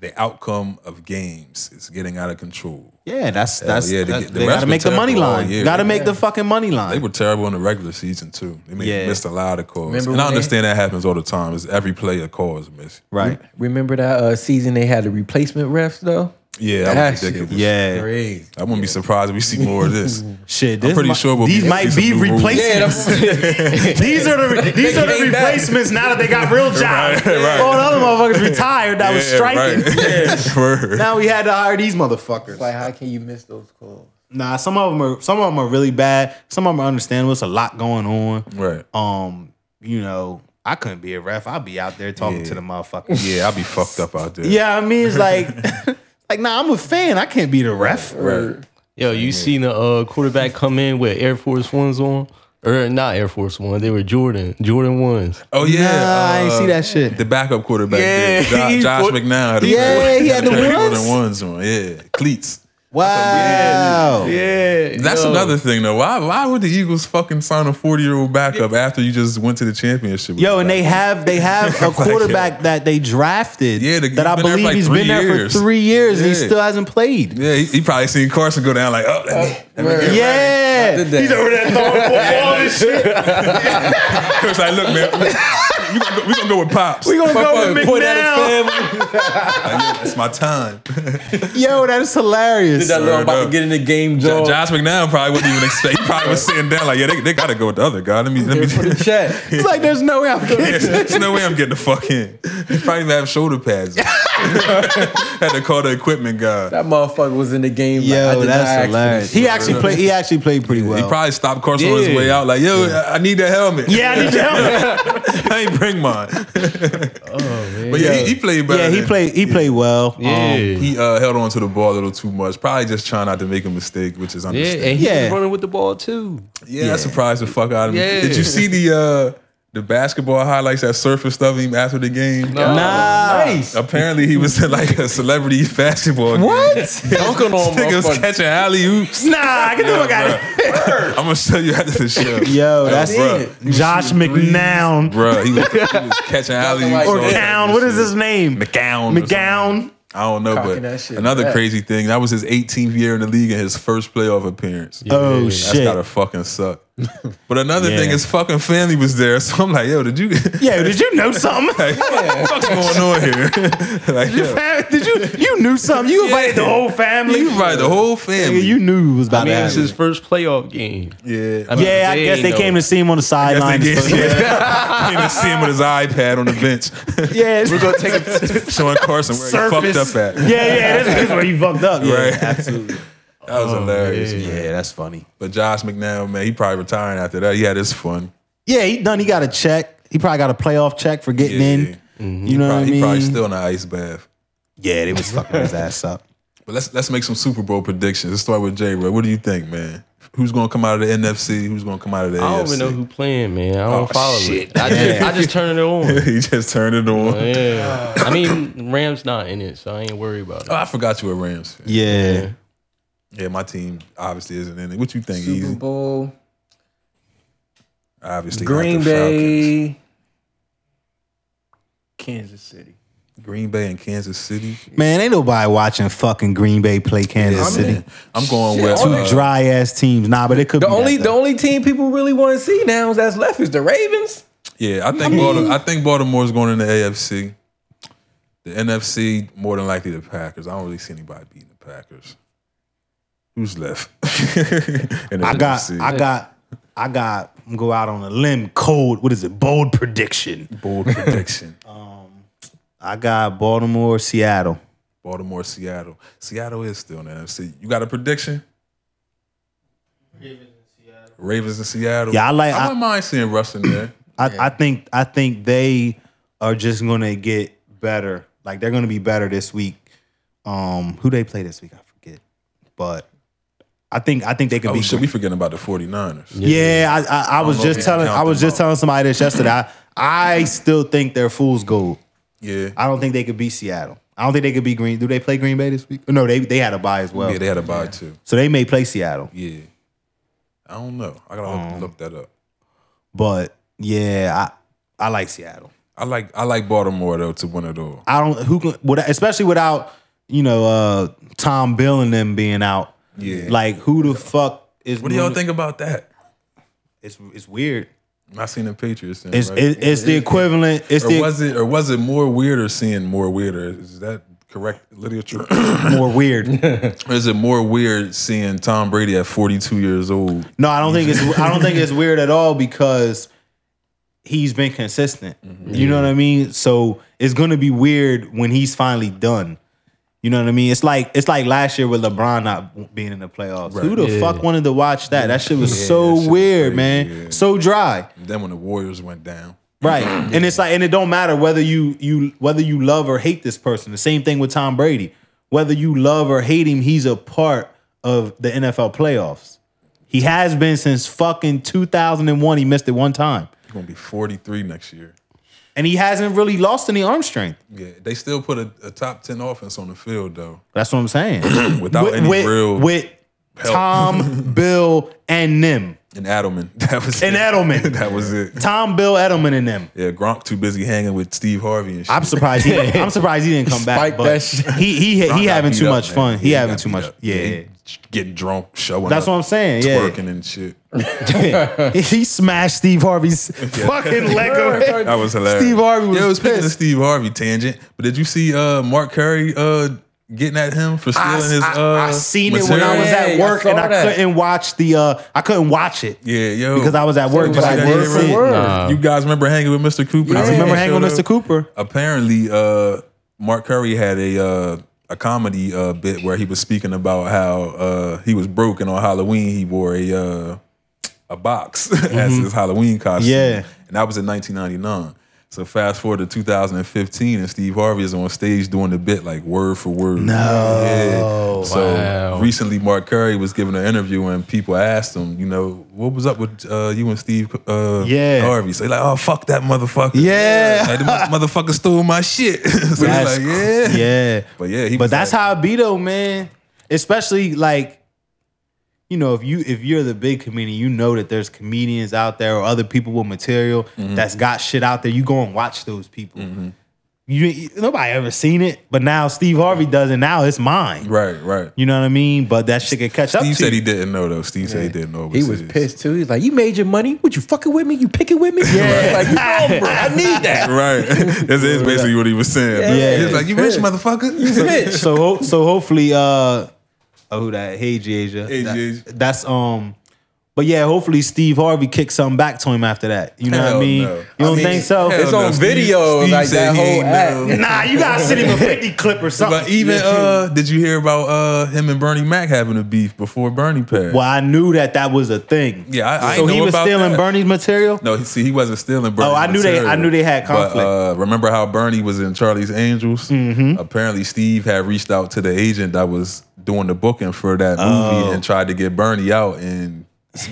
The outcome of games is getting out of control.
yeah, that's that's,
yeah, the-
that's-
the
they got to
been
make the money line.
year.
Got to make the fucking money line.
They were terrible in the regular season too. They made,
Yeah.
missed a lot of calls,
Remember
and I
when they-
understand that happens all the time. Is every play a call is missed.
right.
Remember that uh, season they had the replacement refs though?
Yeah,
That
that was
shit
ridiculous.
was
Yeah.
crazy.
I wouldn't be surprised if we see more of this.
Shit, this
pretty
mi-
sure we'll
these
be
might be
some new rules.
replacements. these are the these are the replacements now that they got real jobs.
Right, right.
All the other motherfuckers retired that was striking.
right. Word.
Now we had to hire these motherfuckers.
Like, how can you miss those calls?
Nah, some of them are some of them are really bad. Some of them are understandable. It's a lot going on.
Right.
Um, you know, I couldn't be a ref. I'd be out there talking
Yeah.
to the motherfuckers.
Yeah, I'd be fucked up out there.
yeah, I mean, it's like, like, nah, I'm a fan. I can't be the ref.
Right.
Yo, you seen the uh, quarterback come in with Air Force Ones on? Or not Air Force One, they were Jordan, Jordan ones.
Oh yeah,
Nah, I ain't
uh,
see that shit.
The backup quarterback.
Yeah,
did. Jo-
he
Josh
put-
McNown had a
Yeah, he had the
a
ones.
Jordan ones on. Yeah, cleats.
Wow.
Yeah,
That's another thing though. Why why would the Eagles fucking sign a 40 year old backup after you just went to the championship?
Yo,
the
and they have they have a quarterback that they drafted.
Yeah, the-
that I believe
he's been there for
believe
like
he's
three years.
for three years and he still hasn't played.
Yeah, he, he probably seen Carson go down like, oh, let me, let me.
Yeah, he's over there throwing football and shit.
Coach like, look, man, we gonna go, we gonna go with pops.
We gonna go with
Point at
McNown.
the family.
Like, yeah, it's my time.
Yo, that is hilarious.
Did That little
Word
about
up.
to get in the game,
Jo-
Joe.
Josh McNown probably wouldn't even expect. He probably was sitting down like, yeah, they, they got to go with the other guy. Let me, let me.
for the chat.
It's like there's no way I'm getting.
There's no way I'm getting the fuck in. He probably even have shoulder pads. Had to call the equipment guy.
That motherfucker was in the game. like, I
Yo,
did
that's
for
hilarious. He actually played. He actually played pretty well.
He probably stopped Carson on his way out, like, yo, I I need that helmet.
yeah, I need your helmet.
I ain't bring mine.
Oh man.
But yeah, he, he played better.
yeah, he
than-
played. He played well.
Yeah.
Um,
He uh, held on to the ball a little too much. Probably just trying not to make a mistake, which is understandable.
yeah,
understandable.
and he
Yeah.
was running with the ball too.
Yeah, that surprised the fuck out of me.
Yeah.
Did you see the uh, the basketball highlights that surfaced of him after the game?
No.
Nah.
Nice.
Apparently, he was in like a celebrity basketball game.
What?
Dunking on
Nigga was catching alley oops.
Nah, get the fuck out of here.
I'm gonna show you after the show.
Yo, that's
it.
Josh McNown
Bro, he was, he was catching alley oops.
or Cown. What is his name?
McGown. or
McGown.
I don't know,
Cocking
but
shit
another
back.
crazy thing that was his 18th year in the league and his first playoff appearance.
Oh
That's
shit.
gotta fucking suck. But another
Yeah.
thing, his fucking family was there, so I'm like, yo, did you?
Yeah, did you know something?
like, what the fuck's going on here? like, yo,
Fam- Did you you knew something? You invited the whole family.
you right, the whole family.
Nigga, you knew it was about
I mean,
to
it was
happen.
his first playoff game.
yeah,
I mean,
Yeah, I
they
guess they
know.
came to see him on the
Guess they
sideline.
get- yeah. Came to see him with his iPad on the bench,
Yeah,
We're gonna take a
showing Carson where he fucked up at.
Yeah, yeah, this is where you fucked up. Yeah,
Right.
absolutely.
That was oh, hilarious.
yeah.
man.
Yeah, that's funny.
But Josh McNown, man, he probably retiring after that. He had his fun.
Yeah, he done. He got a check. He probably got a playoff check for getting
Yeah.
in. Mm-hmm. You know what I
Probably, he probably still in the ice bath.
yeah, they was fucking his ass up.
But let's let's make some Super Bowl predictions. Let's start with Jay. Ray. What do you think, man? Who's going to come out of the NFC? Who's going to come out of the AC?
I don't
AFC?
even know who playing, man. I don't
Oh,
follow
shit.
it. I just, I just turned it on.
he just turned it on.
Yeah. I mean, Rams not in it, so I ain't worried about it.
Oh, I forgot you were Rams. fan.
Yeah.
Yeah, my team obviously isn't in it. What you think,
Super
Easy?
Bowl,
Obviously,
Green
not the Falcons.
Bay, Kansas City.
Green Bay and Kansas City.
Man, ain't nobody watching fucking Green Bay play Kansas
Yeah,
City.
man. I'm going
Shit,
with
Two
uh,
dry ass teams. Nah, but it could
The
be
only
that,
the only team people really want to see now is that's left is the Ravens.
Yeah, I think Baltimore, I think Baltimore's going in the AFC. The NFC more than likely the Packers. I don't really see anybody beating the Packers. Who's left?
I got,
NFC?
I got, I got. I'm go out on a limb. Cold. What is it? Bold prediction.
bold prediction.
um, I got Baltimore, Seattle.
Baltimore, Seattle. Seattle is still in the NFC. You got a prediction? Ravens and Seattle. Ravens and Seattle.
Yeah, I like-
I
I-
wouldn't mind seeing Russ in there.
I, I think, I think they are just gonna get better. Like they're gonna be better this week. Um, who they play this week? I forget, but I think, I think they could
Oh
be.
shit, we forgetting about the 49ers.
Yeah, I, I, I was just telling I was just
out.
telling somebody this yesterday. I, I still think they're fool's gold.
Yeah.
I don't think they could beat Seattle. I don't think they could beat Green. Do they play Green Bay this week? No, they they had a bye as well.
yeah, they had a bye too.
so they may play Seattle.
Yeah. I don't know. I gotta
Um,
look that up.
But yeah, I I like Seattle.
I like I like Baltimore though to win it all.
I don't who can with- especially without you know uh Tom Bill and them being out.
Yeah.
Like who the fuck is?
What do y'all think about that?
It's it's weird.
I seen the Patriots. Thing,
It's
right?
it, it's the equivalent. It's
or
the
was it or was it more weirder seeing more weirder? Is that correct literature?
More weird.
or is it more weird seeing Tom Brady at 42 years old?
No, I don't think it's I don't think it's weird at all because he's been consistent. Mm-hmm. You know what I mean? So it's gonna be weird when he's finally done. You know what I mean? It's like it's like last year with LeBron not being in the playoffs. Who the
Yeah.
fuck wanted to watch that? That shit was
Yeah,
so
shit
weird,
crazy,
man.
yeah.
So dry.
And then when the Warriors went down,
Right. And it's like, and it don't matter whether you you whether you love or hate this person. The same thing with Tom Brady. Whether you love or hate him, he's a part of the NFL playoffs. He has been since fucking 2001. He missed it one time.
he's gonna be 43 next year.
And he hasn't really lost any arm strength.
Yeah, they still put a, a top 10 offense on the field though,
That's what I'm saying.
without
with,
any
with,
real
with
help.
Tom, Bill, and Nim.
And Edelman. That was
And
it.
Edelman.
that was it.
Tom, Bill, Edelman, and them.
Yeah, Gronk too busy hanging with Steve Harvey and shit.
I'm surprised. He, I'm surprised he didn't come back.
Spike
But
that shit.
he he
Gronk
he
got
having
beat
too
up,
much
man.
fun. He
Yeah,
having
got
too
beat
much.
up.
Yeah.
he getting drunk, showing
That's
up,
what I'm saying. Yeah.
twerking and shit.
he smashed Steve Harvey's fucking Lego.
That was hilarious.
Steve Harvey was
Yo, speaking of
pissed.
Steve Harvey tangent, but did you see uh, Mark Curry uh, getting at him for stealing
I,
his?
I-
uh,
I seen it when I was
material?
at
Yeah, I
work and I
that.
couldn't watch the. uh I couldn't watch it
Yeah, yo,
because I was at work,
Did
but I
see that
did
shit,
see it.
Nah.
You guys remember hanging with Mr. Cooper?
I remember hanging with Mr.
up.
Cooper.
Apparently, uh, Mark Curry had a uh, a comedy uh, bit where he was speaking about how uh, he was broke and on Halloween he wore a uh, a box as his Halloween costume.
Mm-hmm. Yeah.
and that was in 1999. So fast forward to 2015, and Steve Harvey is on stage doing the bit like word for word. No, yeah. So
Wow.
recently, Mark Curry was giving an interview, and people asked him, you know, what was up with uh, you and Steve uh,
Yeah.
Harvey? So like, oh fuck that motherfucker.
Yeah.
like, the motherfucker stole my shit. so he's
That's
like, yeah,
Yeah.
But yeah, he
But that's
like,
how it be though, man. Especially like, you know, if you if you're the big comedian, you know that there's comedians out there or other people with material
Mm-hmm.
that's got shit out there. You go and watch those people. You, you- nobody ever seen it, but now Steve Harvey does it. Now it's mine.
right, right.
You know what I mean? But that shit can catch up
Steve
to
said
you.
he didn't know though. Steve said he didn't know.
He was pissed too. He's like, "You made your money. Would you fucking with me? You picking with me?
Yeah.
like, no, bro, I need that.
Right. That's is basically what he was saying.
Yeah.
He was like, you rich motherfucker.
Bitch.
so ho- so hopefully uh who that hey Asia
Hey,
That-
G-Asia.
that's um but yeah hopefully Steve Harvey kicks something back to him after that you know what I mean
no.
you don't
I mean,
think so
It's
no.
on
Steve-
video,
Steve
like
said
that whole
ain't
act.
nah you gotta send him a 50 clip or something
But even uh, did you hear about uh him and Bernie Mac having a beef before Bernie passed?
well I knew that that was a thing
Yeah, I- I
so
ain't
he was
about
stealing
that.
Bernie's material
No, see, he wasn't stealing Bernie's
Oh, I knew they- I knew they had
But,
conflict.
uh, remember how Bernie was in Charlie's Angels?
Mm-hmm.
Apparently, Steve had reached out to the agent that was doing the booking for that movie
Oh.
and tried to get Bernie out, and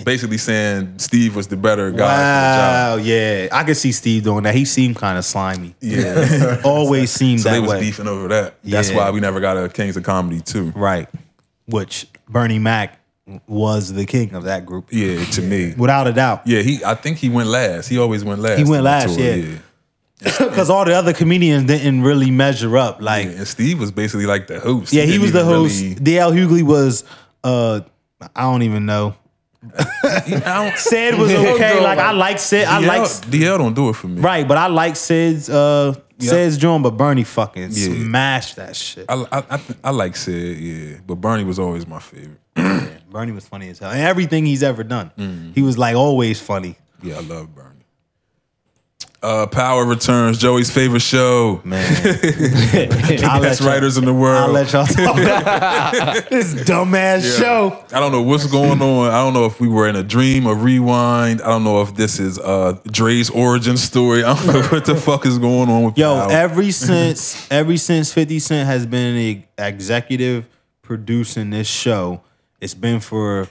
basically saying Steve was the better guy
wow yeah I could see Steve doing that he seemed kind of slimy
for the job. Yeah,
always seemed
so
that
they was
way
beefing over that. That's
Yeah.
why we never got a Kings of Comedy too.
right which Bernie Mac was the king of that group
Yeah, to me.
without a doubt
Yeah, he. I think he went last. He always went last.
He went last,
tour,
yeah. Because all the other comedians didn't really measure up. Like,
Yeah, and Steve was basically like the host.
yeah, he
didn't
was the host.
really-
DL Hughley was, uh, I don't even know.
I don't-
Ced was okay. like I like Ced. I
DL,
like
DL don't do it for me.
right, but I like Ced's uh Ced's joint. But Bernie fucking
Yeah.
smashed that shit.
I I, I, I like Ced, yeah, but Bernie was always my favorite.
Bernie was funny as hell, and everything he's ever done,
Mm.
he was like always funny.
Yeah, I love Bernie. Uh, Power returns, Joey's favorite show.
Man,
Best writers in the world.
I'll let y'all talk about this dumbass show.
I don't know what's going on. I don't know if we were in a dream or rewind. I don't know if this is uh Dre's origin story. I don't know what the fuck is going on with
Yo,
Power.
ever since ever since 50 Cent has been a executive producing this show, it's been for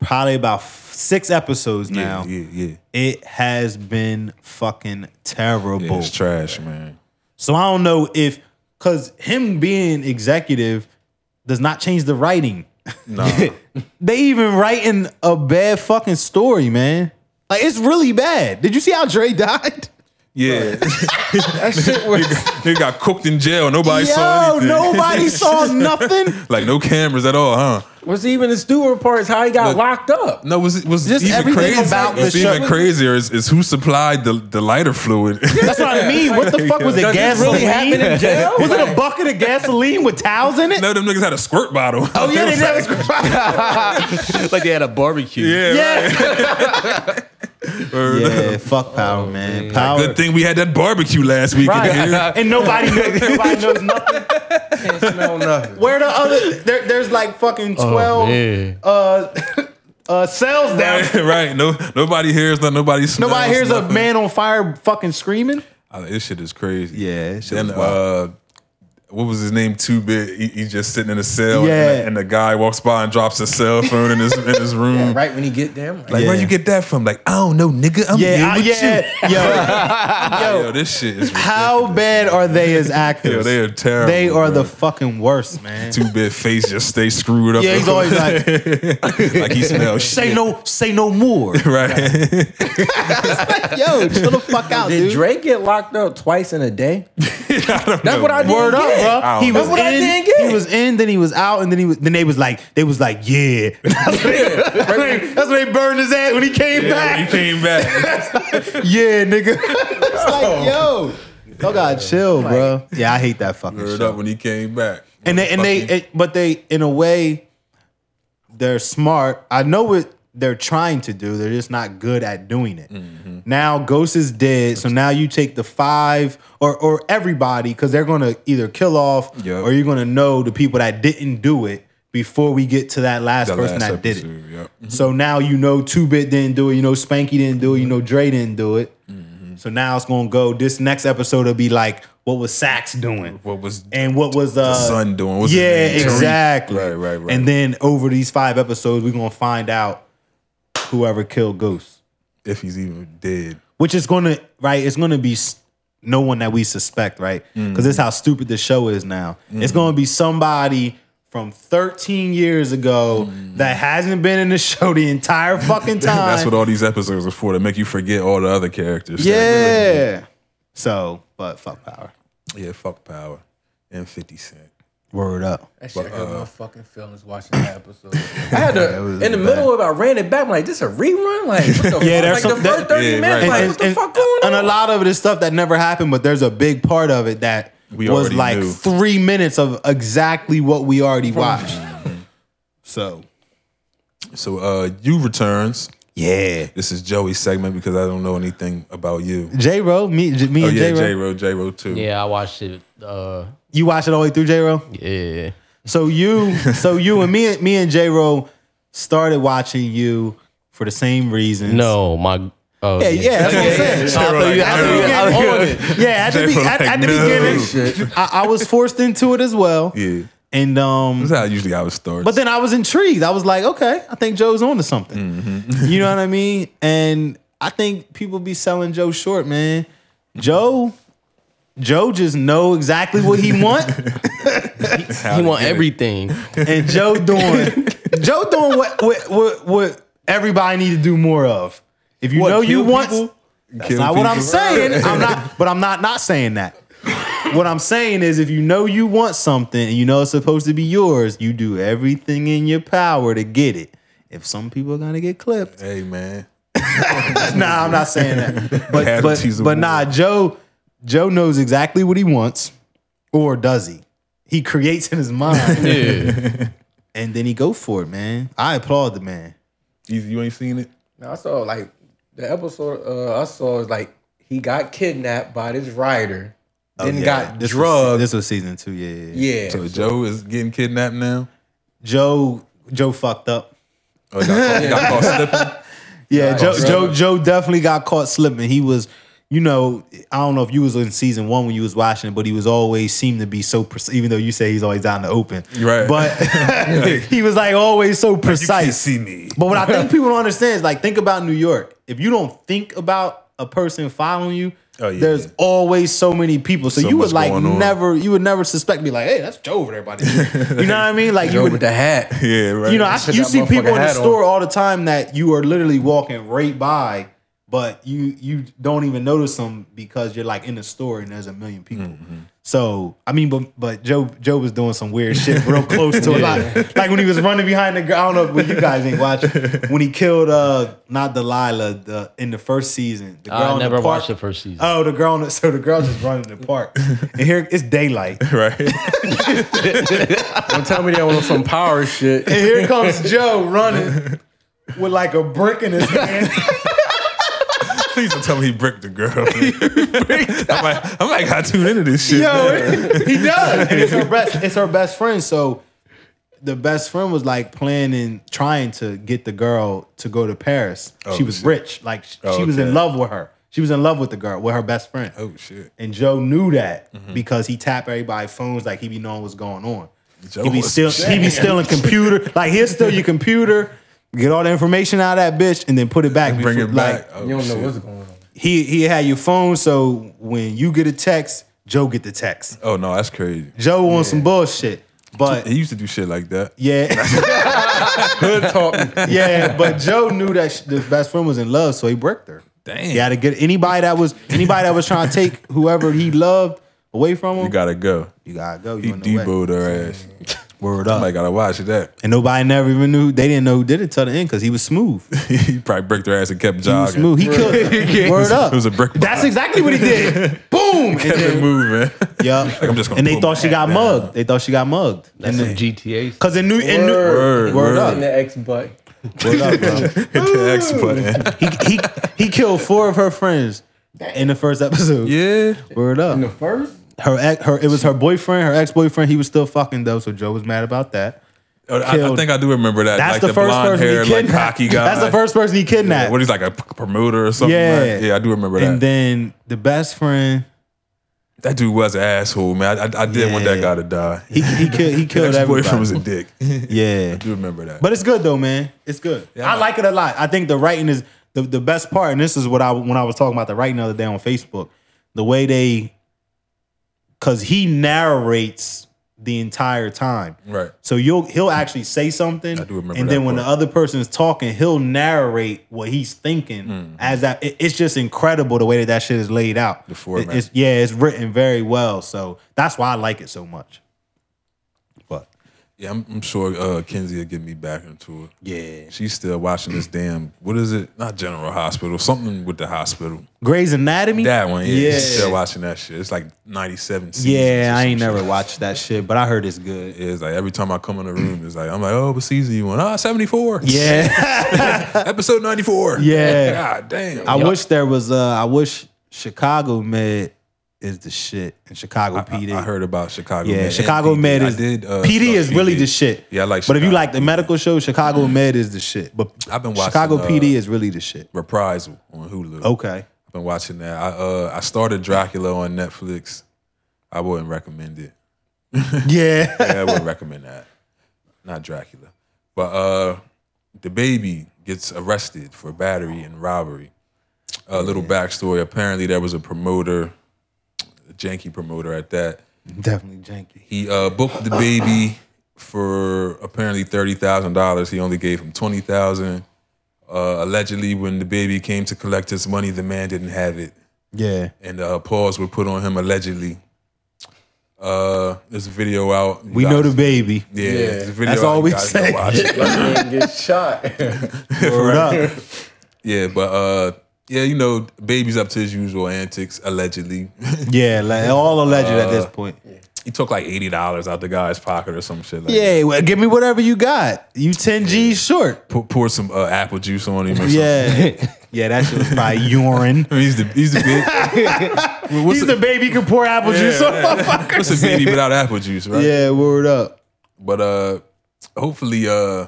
probably about f- six episodes now.
yeah, yeah,
It has been fucking terrible.
yeah. It's trash, man.
so I don't know if cause him being executive does not change the writing.
Nah.
They even writing a bad fucking story, man. Like it's really bad. Did you see how Dre died?
Yeah,
That shit was.
he got cooked in jail. Nobody saw
Yo,
anything.
nobody saw nothing.
like no cameras at all, huh?
Was even the steward part how he got
Look,
locked up.
No, was was
Just
even
everything
crazy.
about
What's
the show-
even crazier is, is who supplied the, the lighter fluid.
That's what I mean. What the fuck was it?
Does this
Gasoline?
really happen in jail?
Was it a bucket of gasoline with towels in it?
no, them niggas had a squirt bottle.
Oh yeah, they never.
like they had a barbecue.
yeah,
Yeah.
Word up.
Yeah, fuck power, man. Power.
Good thing we had that barbecue last week.
Right.
here.
and nobody knows, nobody knows nothing.
Can't smell nothing.
Where the other there, there's like fucking twelve
man.
uh uh cells down.
Right, right. No, nobody hears that. Nobody smells.
Nobody hears a man on fire fucking screaming.
Uh, this shit is crazy.
Yeah, this shit
Then,
was wild.
uh, what was his name? Two bit. He, he just sitting in a cell. and
Yeah.
the- And, the guy walks by and drops his cell phone in his in his room.
Right when he get there, like,
Like,
Yeah.
where you get that from? Like, I don't know, nigga. I'm
Yeah,
here
I-
with
yeah, yo.
you. Yo, this shit is
How bad are they as actors?
Yo, they are terrible.
They are
bro.
the fucking worst, man.
two bit face just stay screwed up.
Yeah, he's always like,
like he smells
say
shit.
no, say no more.
Right.
Yo, chill the fuck out,
did
dude.
Drake get locked up twice in a day? That's what I did.
Word up, bro. He was.
That's what I
in.
didn't get.
He was in. Then he was out, and then he was. Then they was like, they was like, yeah. That's what they, that's what they burned his ass when he came
Yeah,
back.
he came back.
Yeah, nigga. it's like, oh. yo, y'all gotta chill, bro. Yeah, I hate that fucking
Word
show.
up when he came back.
and they and they, it, but they, in a way, they're smart. I know what they're trying to do. They're just not good at doing it.
Mm-hmm.
Now Ghost is dead, so now you take the five or or everybody because they're gonna either kill off
Yep.
or you're gonna know the people that didn't do it before we get to that last
the
person
last
that did it.
episode, yep.
So now you know Two Bit didn't do it. You know Spanky didn't do it. You know Dre didn't do it. So now it's gonna go. This next episode will be like, what was Saxe doing?
What was
and what was uh,
son doing? What's
yeah, exactly.
Right, right, right.
And then over these five episodes, we're gonna find out whoever killed Ghost,
if he's even dead.
which is gonna right. It's gonna be no one that we suspect, right? Because
Mm-hmm.
this is how stupid the show is now. It's gonna be somebody. From 13 years ago, that hasn't been in the show the entire fucking time.
Mm. That's what all these episodes are for to make you forget all the other characters.
Yeah. So, but fuck power.
yeah. Fuck power and Fifty Cent.
Word up.
That shit hurt my fucking feelings watching that episode. I had to
was
in the
bad.
middle of it, I ran it back. I'm like, this a rerun? Like, what the
Yeah,
fuck?
there's
like
some-
the first 30
yeah,
minutes.
right.
Like,
and,
what the
and-
fuck going on?
and a lot of it is stuff that never happened, but there's a big part of it that
We
was like
knew.
three minutes of exactly what we already watched. so
So uh you returns.
yeah,
This is Joey's segment because I don't know anything about you.
J Ro, me, J- me
Oh
and
yeah,
J Ro.
J Ro, J Ro too.
Yeah, I watched it. Uh,
You watch it all the way through, J Ro.
yeah.
So you, so you and me, me and J Ro started watching you for the same reasons.
No, my. Oh,
Yeah, yeah, that's what I'm saying.
I thought I thought you- I thought you-
Yeah, at the,
J-Ro
be-
like,
at, at the
no.
beginning, I, I was forced into it as well.
Yeah.
And um,
That's how usually I would start.
But then I was intrigued. I was like, okay, I think Joe's on to something.
Mm-hmm.
You know what I mean? And I think people be selling Joe short, man. Joe, Joe just know exactly what he want,
He want everything.
and Joe doing Joe doing what what what, what everybody need to do more of. If you
What,
know you
kill
want,
people?
that's
Kill
not what I'm
people?
saying. I'm not, but I'm not not saying that. What I'm saying is, if you know you want something and you know it's supposed to be yours, you do everything in your power to get it. If some people are gonna get clipped,
hey man.
nah, I'm not saying that. But but,
Casualties of
but
war.
nah, Joe Joe knows exactly what he wants, or does he? He creates in his mind,
Yeah.
and then he go for it, man. I applaud the man.
You, you ain't seen it?
No, I saw like the episode uh, I saw is like he got kidnapped by this rider, then
Oh, Yeah,
got
this
drugged.
Was, this was season two. Yeah, yeah, yeah.
yeah.
So Joe is getting kidnapped now?
Joe Joe fucked up.
Oh, he got caught, he got caught slipping?
Yeah, Joe,
drugged.
Joe Joe definitely got caught slipping. He was, you know, I don't know if you was in season one when you was watching, it, but he was always seemed to be so precise. Even though you say he's always out in the open,
Right.
But he was like always so
You can't
precise.
see me.
But what I think people don't understand is like think about New York. If you don't think about a person following you,
Oh, yeah,
there's
yeah.
always so many people. So,
So
you would like
going on.
never, you would never suspect me like, hey, that's Joe over there, buddy. you know what I mean? Like you would,
with the hat.
Yeah, right.
you know, I, you see people in the
hat on.
store all the time that you are literally walking right by but you you don't even notice them because you're like in the store and there's a million people.
Mm-hmm.
So I mean, but but Joe Joe was doing some weird shit real close to it, like, like when he was running behind the girl. I don't know if you guys ain't watching when he killed uh not Delilah the in the first season. The
I
in
never
the park.
watched the first season.
Oh, the girl. in the- So the girl just running in the park, and here it's daylight.
right?
Don't tell me that was some power shit.
And here comes Joe running with like a brick in his hand.
Please don't tell me he bricked the girl. I'm like, I might got tune into this shit.
Yo, he does. And it's her best. It's her best friend. So the best friend was like planning, trying to get the girl to go to Paris.
Oh,
she was
shit.
rich. Like sh- she was in love with her. She was in love with the girl, with her best friend.
Oh shit.
And Joe knew that
Mm-hmm.
because he tapped everybody's phones like he be knowing what's going on.
Joe
he be still he be stealing computer. Like he'll steal your computer, get all the information out of that bitch, and then put it back.
Bring
before-
it back.
Like,
Oh,
You don't know oh,
shit.
what's going on.
he he had your phone, so when you get a text, Joe get the text.
Oh no, that's crazy.
Joe on some bullshit. But
He used to do shit like that.
yeah,
Hood talk.
yeah, but Joe knew that sh- his best friend was in love, so he bricked her.
Damn.
He had to get anybody that was anybody that was trying to take whoever he loved away from him.
You gotta go.
you gotta go.
He
You in the way.
deboed her ass.
Word up.
I
up.
gotta watch that.
and nobody never even knew. They didn't know who did it till the end because he was smooth. He
he probably bricked their ass and kept
was
jogging.
smooth. He killed. Word up.
It was a brick.
That's exactly what he did. Boom. And
Kept it moving.
yeah.
I'm just gonna
And they thought she got
down.
mugged. They thought she got mugged.
That's
and
some GTA.
Because in New, in New,
Word,
word,
word.
up.
In the X butt.
Word up, bro.
Hit the X button.
he, he he killed four of her friends in the first episode.
Yeah.
Word up.
In the first?
Her ex, her it was her boyfriend, her ex boyfriend. He was still fucking though, so Joe was mad about that.
Oh, I, I think I do remember that.
That's
like
the,
the,
first
blonde
person
hair,
he
like
kidnapped.
cocky guy.
That's the first person he kidnapped.
What he's like a promoter or something.
Yeah.
right? yeah, I do remember that.
and then the best friend,
that dude was an asshole, man. I, I, I did want that guy to die.
he he killed he killed
His boyfriend was a dick.
yeah,
I do remember that.
but it's good though, man. It's good.
Yeah.
I like it a lot. I think the writing is the, the best part, and this is what I when I was talking about the writing the other day on Facebook. The way they, because he narrates the entire time.
right.
So you'll he'll actually say something,
I do remember
and then when
part.
the other person is talking, he'll narrate what he's thinking
Mm-hmm.
as that. it- it's just incredible the way that that shit is laid out.
The format.
It's yeah, it's written very well. So that's why I like it so much.
Yeah, I'm, I'm sure uh, Kenzie will get me back into it.
yeah,
She's still watching this damn, what is it? Not General Hospital, something with the hospital.
Grey's Anatomy.
That one, yeah.
Yeah.
She's still watching that shit. It's like 97 seasons.
yeah, I ain't
shit.
never watched that shit, but I heard it's good.
It's like every time I come in the room, it's like, I'm like, oh, what season you on? Ah, 74.
Yeah,
Episode 94.
Yeah.
God damn.
I wish there was. uh I wish Chicago Med is the shit, and Chicago PD.
I, I heard about Chicago.
Yeah,
Med
Chicago
PD.
Med
I
is
did, uh,
PD is
start
really the shit.
Yeah, I like
But if you like the medical show, Chicago Med is the shit. But
I've been watching,
Chicago
uh,
PD is really the shit.
Reprisal on Hulu.
Okay.
I've been watching that. I uh I started Dracula on Netflix. I wouldn't recommend it.
Yeah.
Yeah, I wouldn't recommend that. Not Dracula. But uh DaBaby gets arrested for battery and robbery. A little backstory. Apparently there was a promoter, janky promoter at that.
Definitely janky.
He uh booked DaBaby for apparently thirty thousand dollars. He only gave him twenty thousand. Uh, allegedly, when DaBaby came to collect his money, the man didn't have it,
Yeah.
and uh, paws were put on him allegedly. Uh, there's a video out. You
We know DaBaby.
Yeah, there's a video
That's
out.
all we
guys
say.
watch it.
Get shot.
Word up.
yeah, but uh, yeah, you know, baby's up to his usual antics. Allegedly,
Yeah, like, all alleged at
Uh,
this point.
he took like eighty dollars out the guy's pocket or some shit. Like
Yeah, well, give me whatever you got. You 10 G's short.
Pour, pour some uh, apple juice on him. Or something.
Yeah. yeah, that shit was probably urine.
I mean, he's the he's the big.
He's
a,
DaBaby can pour apple juice on
what's a baby without apple juice, right?
Yeah, word up.
But uh, hopefully uh,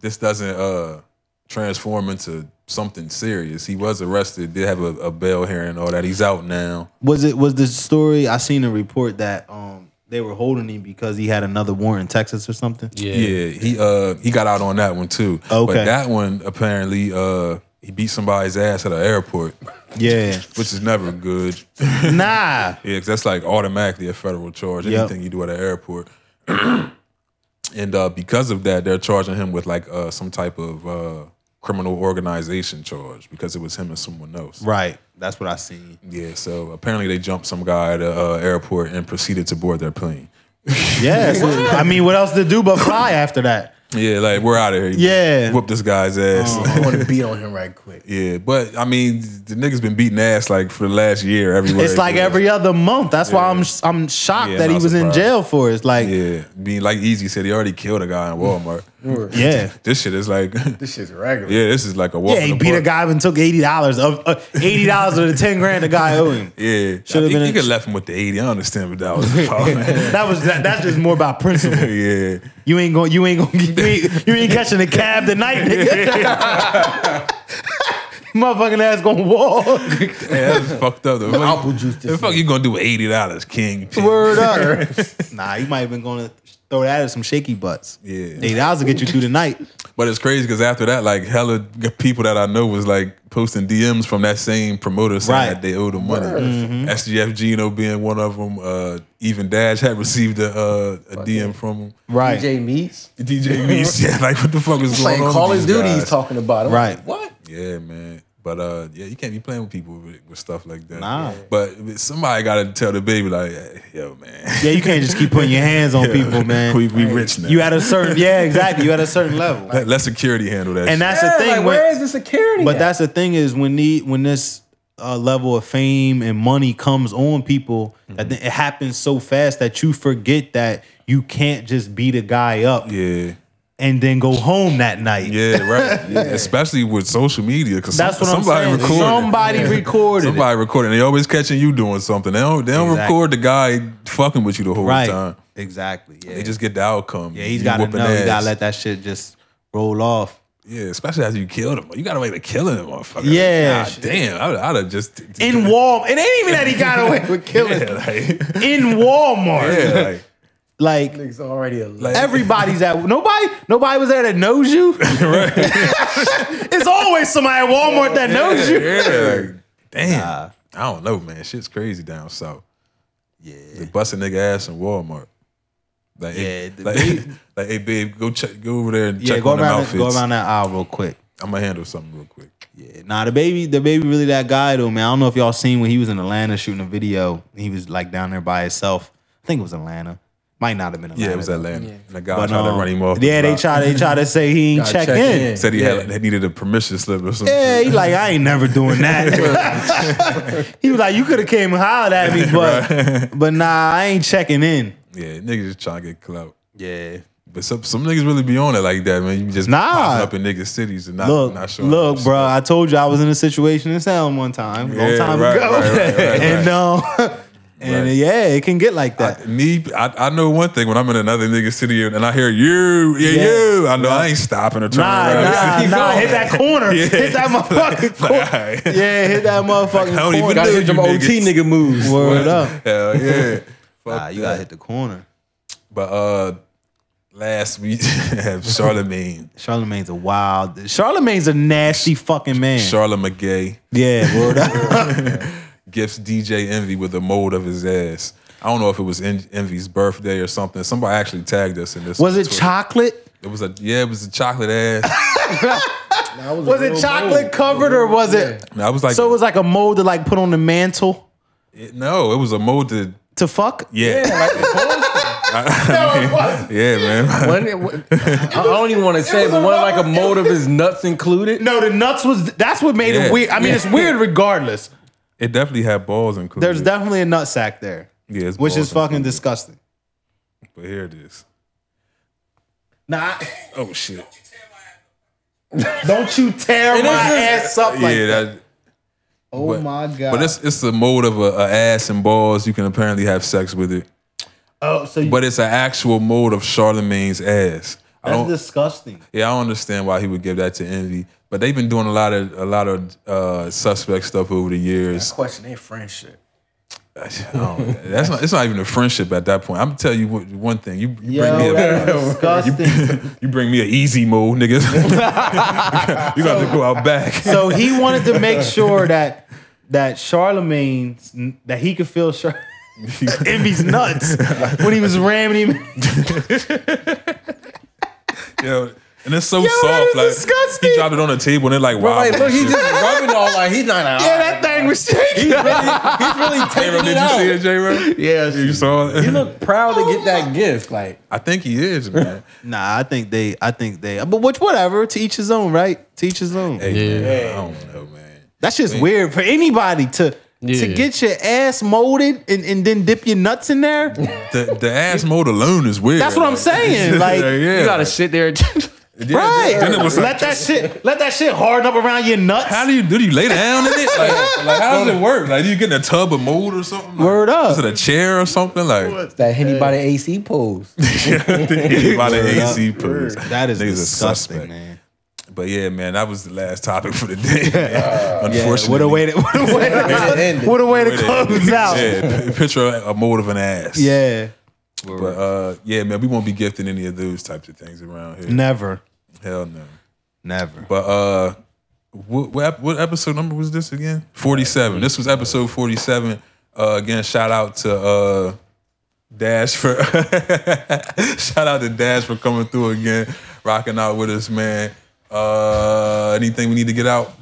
this doesn't uh transform into something serious. He was arrested. Did have a, a bail hearing and all that. He's out now.
Was it was the story? I seen a report that um they were holding him because he had another warrant in Texas or something.
Yeah.
Yeah, he uh he got out on that one too.
Okay.
But that one apparently uh he beat somebody's ass at an airport,
Yeah.
which is never good.
nah.
Yeah, 'cause that's like automatically a federal charge.
Yep.
Anything you do at an airport. and uh, because of that, they're charging him with like uh, some type of uh, criminal organization charge because it was him and someone else.
Right. That's what I seen.
Yeah, so apparently they jumped some guy at the uh, airport and proceeded to board their plane.
Yeah. so, I mean, what else to do but fly after that?
Yeah, like we're out of here.
Yeah.
whoop this guy's ass.
I want to beat on him right quick.
yeah, but I mean, the niggas been beating ass like for the last year everywhere.
It's like
Yeah.
every other month. That's why I'm I'm shocked
Yeah,
that he
not
was in jail for it. It's like, yeah.
Yeah, being like Easy said, he already killed a guy in Walmart. This shit is like,
This shit's regular.
yeah, this is like a walk.
Yeah,
in
he
the
beat a guy and took eighty dollars of uh, eighty dollars of the ten grand the guy owed him.
Yeah,
Should've been
he could left him with the eighty. I understand, but that was the problem.
That was that, that's just more about principle.
yeah,
You ain't going. You ain't going. You ain't, you ain't catching a cab tonight, nigga. Motherfucking ass gonna walk.
yeah, that's fucked up. Though.
Apple juice
The fuck you gonna do with eighty dollars, King?
Word up. nah, you might have been going to throw that at some shaky butts.
Yeah.
eighty dollars will get you through the night.
But it's crazy because after that, like hella people that I know was like posting DMs from that same promoter saying
Right.
that they owed them money. SGF Gino being one of them. Uh, even Dash had received a, uh, a DM from him.
Right.
DJ Meats
DJ Meese, yeah, like what the fuck is going
playing
on?
Call
with
of Duty. He's talking about it. I'm
Right.
like, What?
Yeah, man. But uh, yeah, you can't be playing with people with, with stuff like that.
Nah.
But somebody got to tell DaBaby like, hey, yo, man,
Yeah, you can't just keep putting your hands on people, man.
we, we rich now.
You at a certain yeah, exactly. You at a certain level.
let, let security handle that.
And
shit.
that's
Yeah,
the thing.
like,
when-
where is the security?
But
at?
that's the thing is when the when this uh, level of fame and money comes on people, that it happens so fast that you forget that you can't just beat a guy up
yeah.
And then go home that night.
Yeah, right. Yeah, especially with social media, because
That's what
somebody
I'm saying.
recorded. it.
Somebody recorded it.
Somebody recording. They always catching you doing something. They don't. They don't
Exactly.
record the guy fucking with you the whole
Right.
time.
Exactly. Yeah.
They just get the outcome.
yeah, he's
You
got to
whooping
know. You gotta let that shit just roll off.
Yeah, especially after you killed him. You got away with killing him, motherfucker.
Yeah.
God damn. I, I'd have just
In Walmart. It ain't even that he got away with killing.
Yeah, like,
In Walmart.
yeah, like,
Like
Niggas already a
like
everybody's at nobody nobody was there that knows you. it's always somebody at Walmart that knows you.
yeah, like, damn. I don't know, man. Shit's crazy down south.
Yeah.
They bust a nigga ass in Walmart. Like,
Yeah,
hey, like,
big-
like, hey, babe, go check, go over there and
Yeah,
check
go
on them
around,
outfits.
go around that aisle real quick.
I'm gonna handle something real quick.
Yeah, nah, DaBaby, the baby, really that guy though, man. I don't know if y'all seen when he was in Atlanta shooting a video. He was like down there by himself. I think it was Atlanta. Might not have been Atlanta.
Yeah, it was
though.
Atlanta. And the guy
But,
tried to
um,
run him off. the
Yeah, they
block.
try. They try to say he ain't
Gotta
check,
check
in.
in.
Said he had he needed a permission slip or something.
Yeah, he like I ain't never doing that. he was like, you could have came and hollered at me, but but nah, I ain't checking in.
Yeah, niggas just trying to get clout.
Yeah.
But some some niggas really be on it like that, man. You just
Nah.
popping up in niggas cities and not
Look,
not showing
look,
up.
bro. I told you I was in a situation in Salem one time, long
Yeah,
time
right,
ago,
right, right, right,
and um, and
Right.
yeah, it can get like that.
I, me, I, I know one thing when I'm in another nigga city and I hear you, yeah,
Yeah.
you. I know I ain't stopping or turning
Nah,
around.
nah, nah.
going.
Hit that corner.
Yeah.
Hit that motherfucking corner.
Alright.
Yeah, hit that motherfucking
I don't even
corner.
Gotta
know
hit them OT nigga moves.
Word up.
Hell yeah. Fuck
Nah, you
that.
gotta hit the corner.
But uh, last week have Charlamagne,
Charlamagne's a wild. Charlamagne's a nasty fucking man.
Charlotte McGay
yeah, word up.
Gifts DJ Envy with a mold of his ass. I don't know if it was En- Envy's birthday or something. Somebody actually tagged us in this.
Was it
Twitter.
chocolate?
It was a yeah. It was a chocolate ass.
Was it chocolate covered or was it?
I was like,
So it was like a mold to like put on the mantle
it- no, it was a mold to
to fuck.
yeah,
Like,
yeah, man.
when it, when- I don't even want to say, but one like a mold of his nuts included.
No, the nuts was. That's what made
Yeah.
it weird. I mean, it's weird regardless.
It definitely had balls included.
There's definitely a nut sack there,
yeah,
which is fucking
included.
disgusting.
But here it is.
Nah,
Oh shit.
don't you tear my ass up like
yeah,
that.
that.
Oh
but-
my god.
But it's it's a mold of a, a ass and balls. You can apparently have sex with it,
oh, so you,
but it's an actual mode of Charlamagne's ass.
That's disgusting.
Yeah, I don't understand why he would give that to Envy. But they've been doing a lot of a lot of uh, suspect stuff over the years.
Question ain't friendship.
I that's not. It's not even a friendship at that point. I'm gonna tell you what, one thing. You, you
Yo,
bring me a
that is disgusting.
you bring me an easy mode, niggas. you got to go out back.
so he wanted to make sure that that Charlamagne's that he could feel Char- Envy's nuts when he was ramming him.
Yo, and it's so
Yo,
soft. Like
disgusting.
he dropped it on the table and it like wow.
like, look, he just rubbing all like he's not.
Yeah, that thing was shaking.
He's really, he's really
J Ro,
taking
did
it
you
out.
see it, J Ro?
Yes.
You saw it.
He look proud to get that gift. Like
I think he is, man.
Nah, I think they. I think they. But which, whatever. To each his own, right? To each his own.
Hey,
Yeah.
man, I don't know, man.
That's just weird for anybody to
Yeah.
to get your ass molded and, and then dip your nuts in there.
The the ass mode alone is weird.
That's what I'm saying. Like,
yeah,
You gotta sit there.
Yeah,
right?
Then it was like,
let that shit. Let that shit harden up around your nuts.
how do you do? You lay down in it? Like, like how does it work? Like, do you get in a tub of mold or something? Like,
Word up.
Is it a chair or something? Like,
that Henny by the AC pose.
by the AC pose.
that is
Niggas a
disgusting,
suspect.
man.
But yeah, man, that was the last topic for the day. man.
Yeah,
Unfortunately,
what a way to what a way to, what a way to close out.
Yeah, picture a mold of an ass.
Yeah,
But uh, yeah, man, we won't be gifting any of those types of things around here.
never,
Hell no.
never.
But uh, what, what what episode number was this again? Forty seven. This was episode forty seven. Uh, again, shout out to uh, Dash for shout out to Dash for coming through again, rocking out with us, man. Uh, anything we need to get out?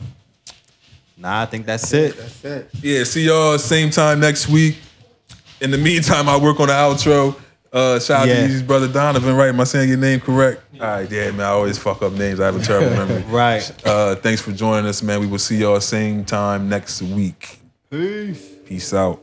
Nah, I think that's it. that's it.
Yeah, see y'all same time next week. In the meantime, I work on the outro. Uh, shout out
Yeah.
to Yeezy's brother Donovan, right? Am I saying your name correct? All right, yeah, man. I always fuck up names. I have a terrible memory.
Right.
Uh, thanks for joining us, man. We will see y'all same time next week. Peace. Peace out.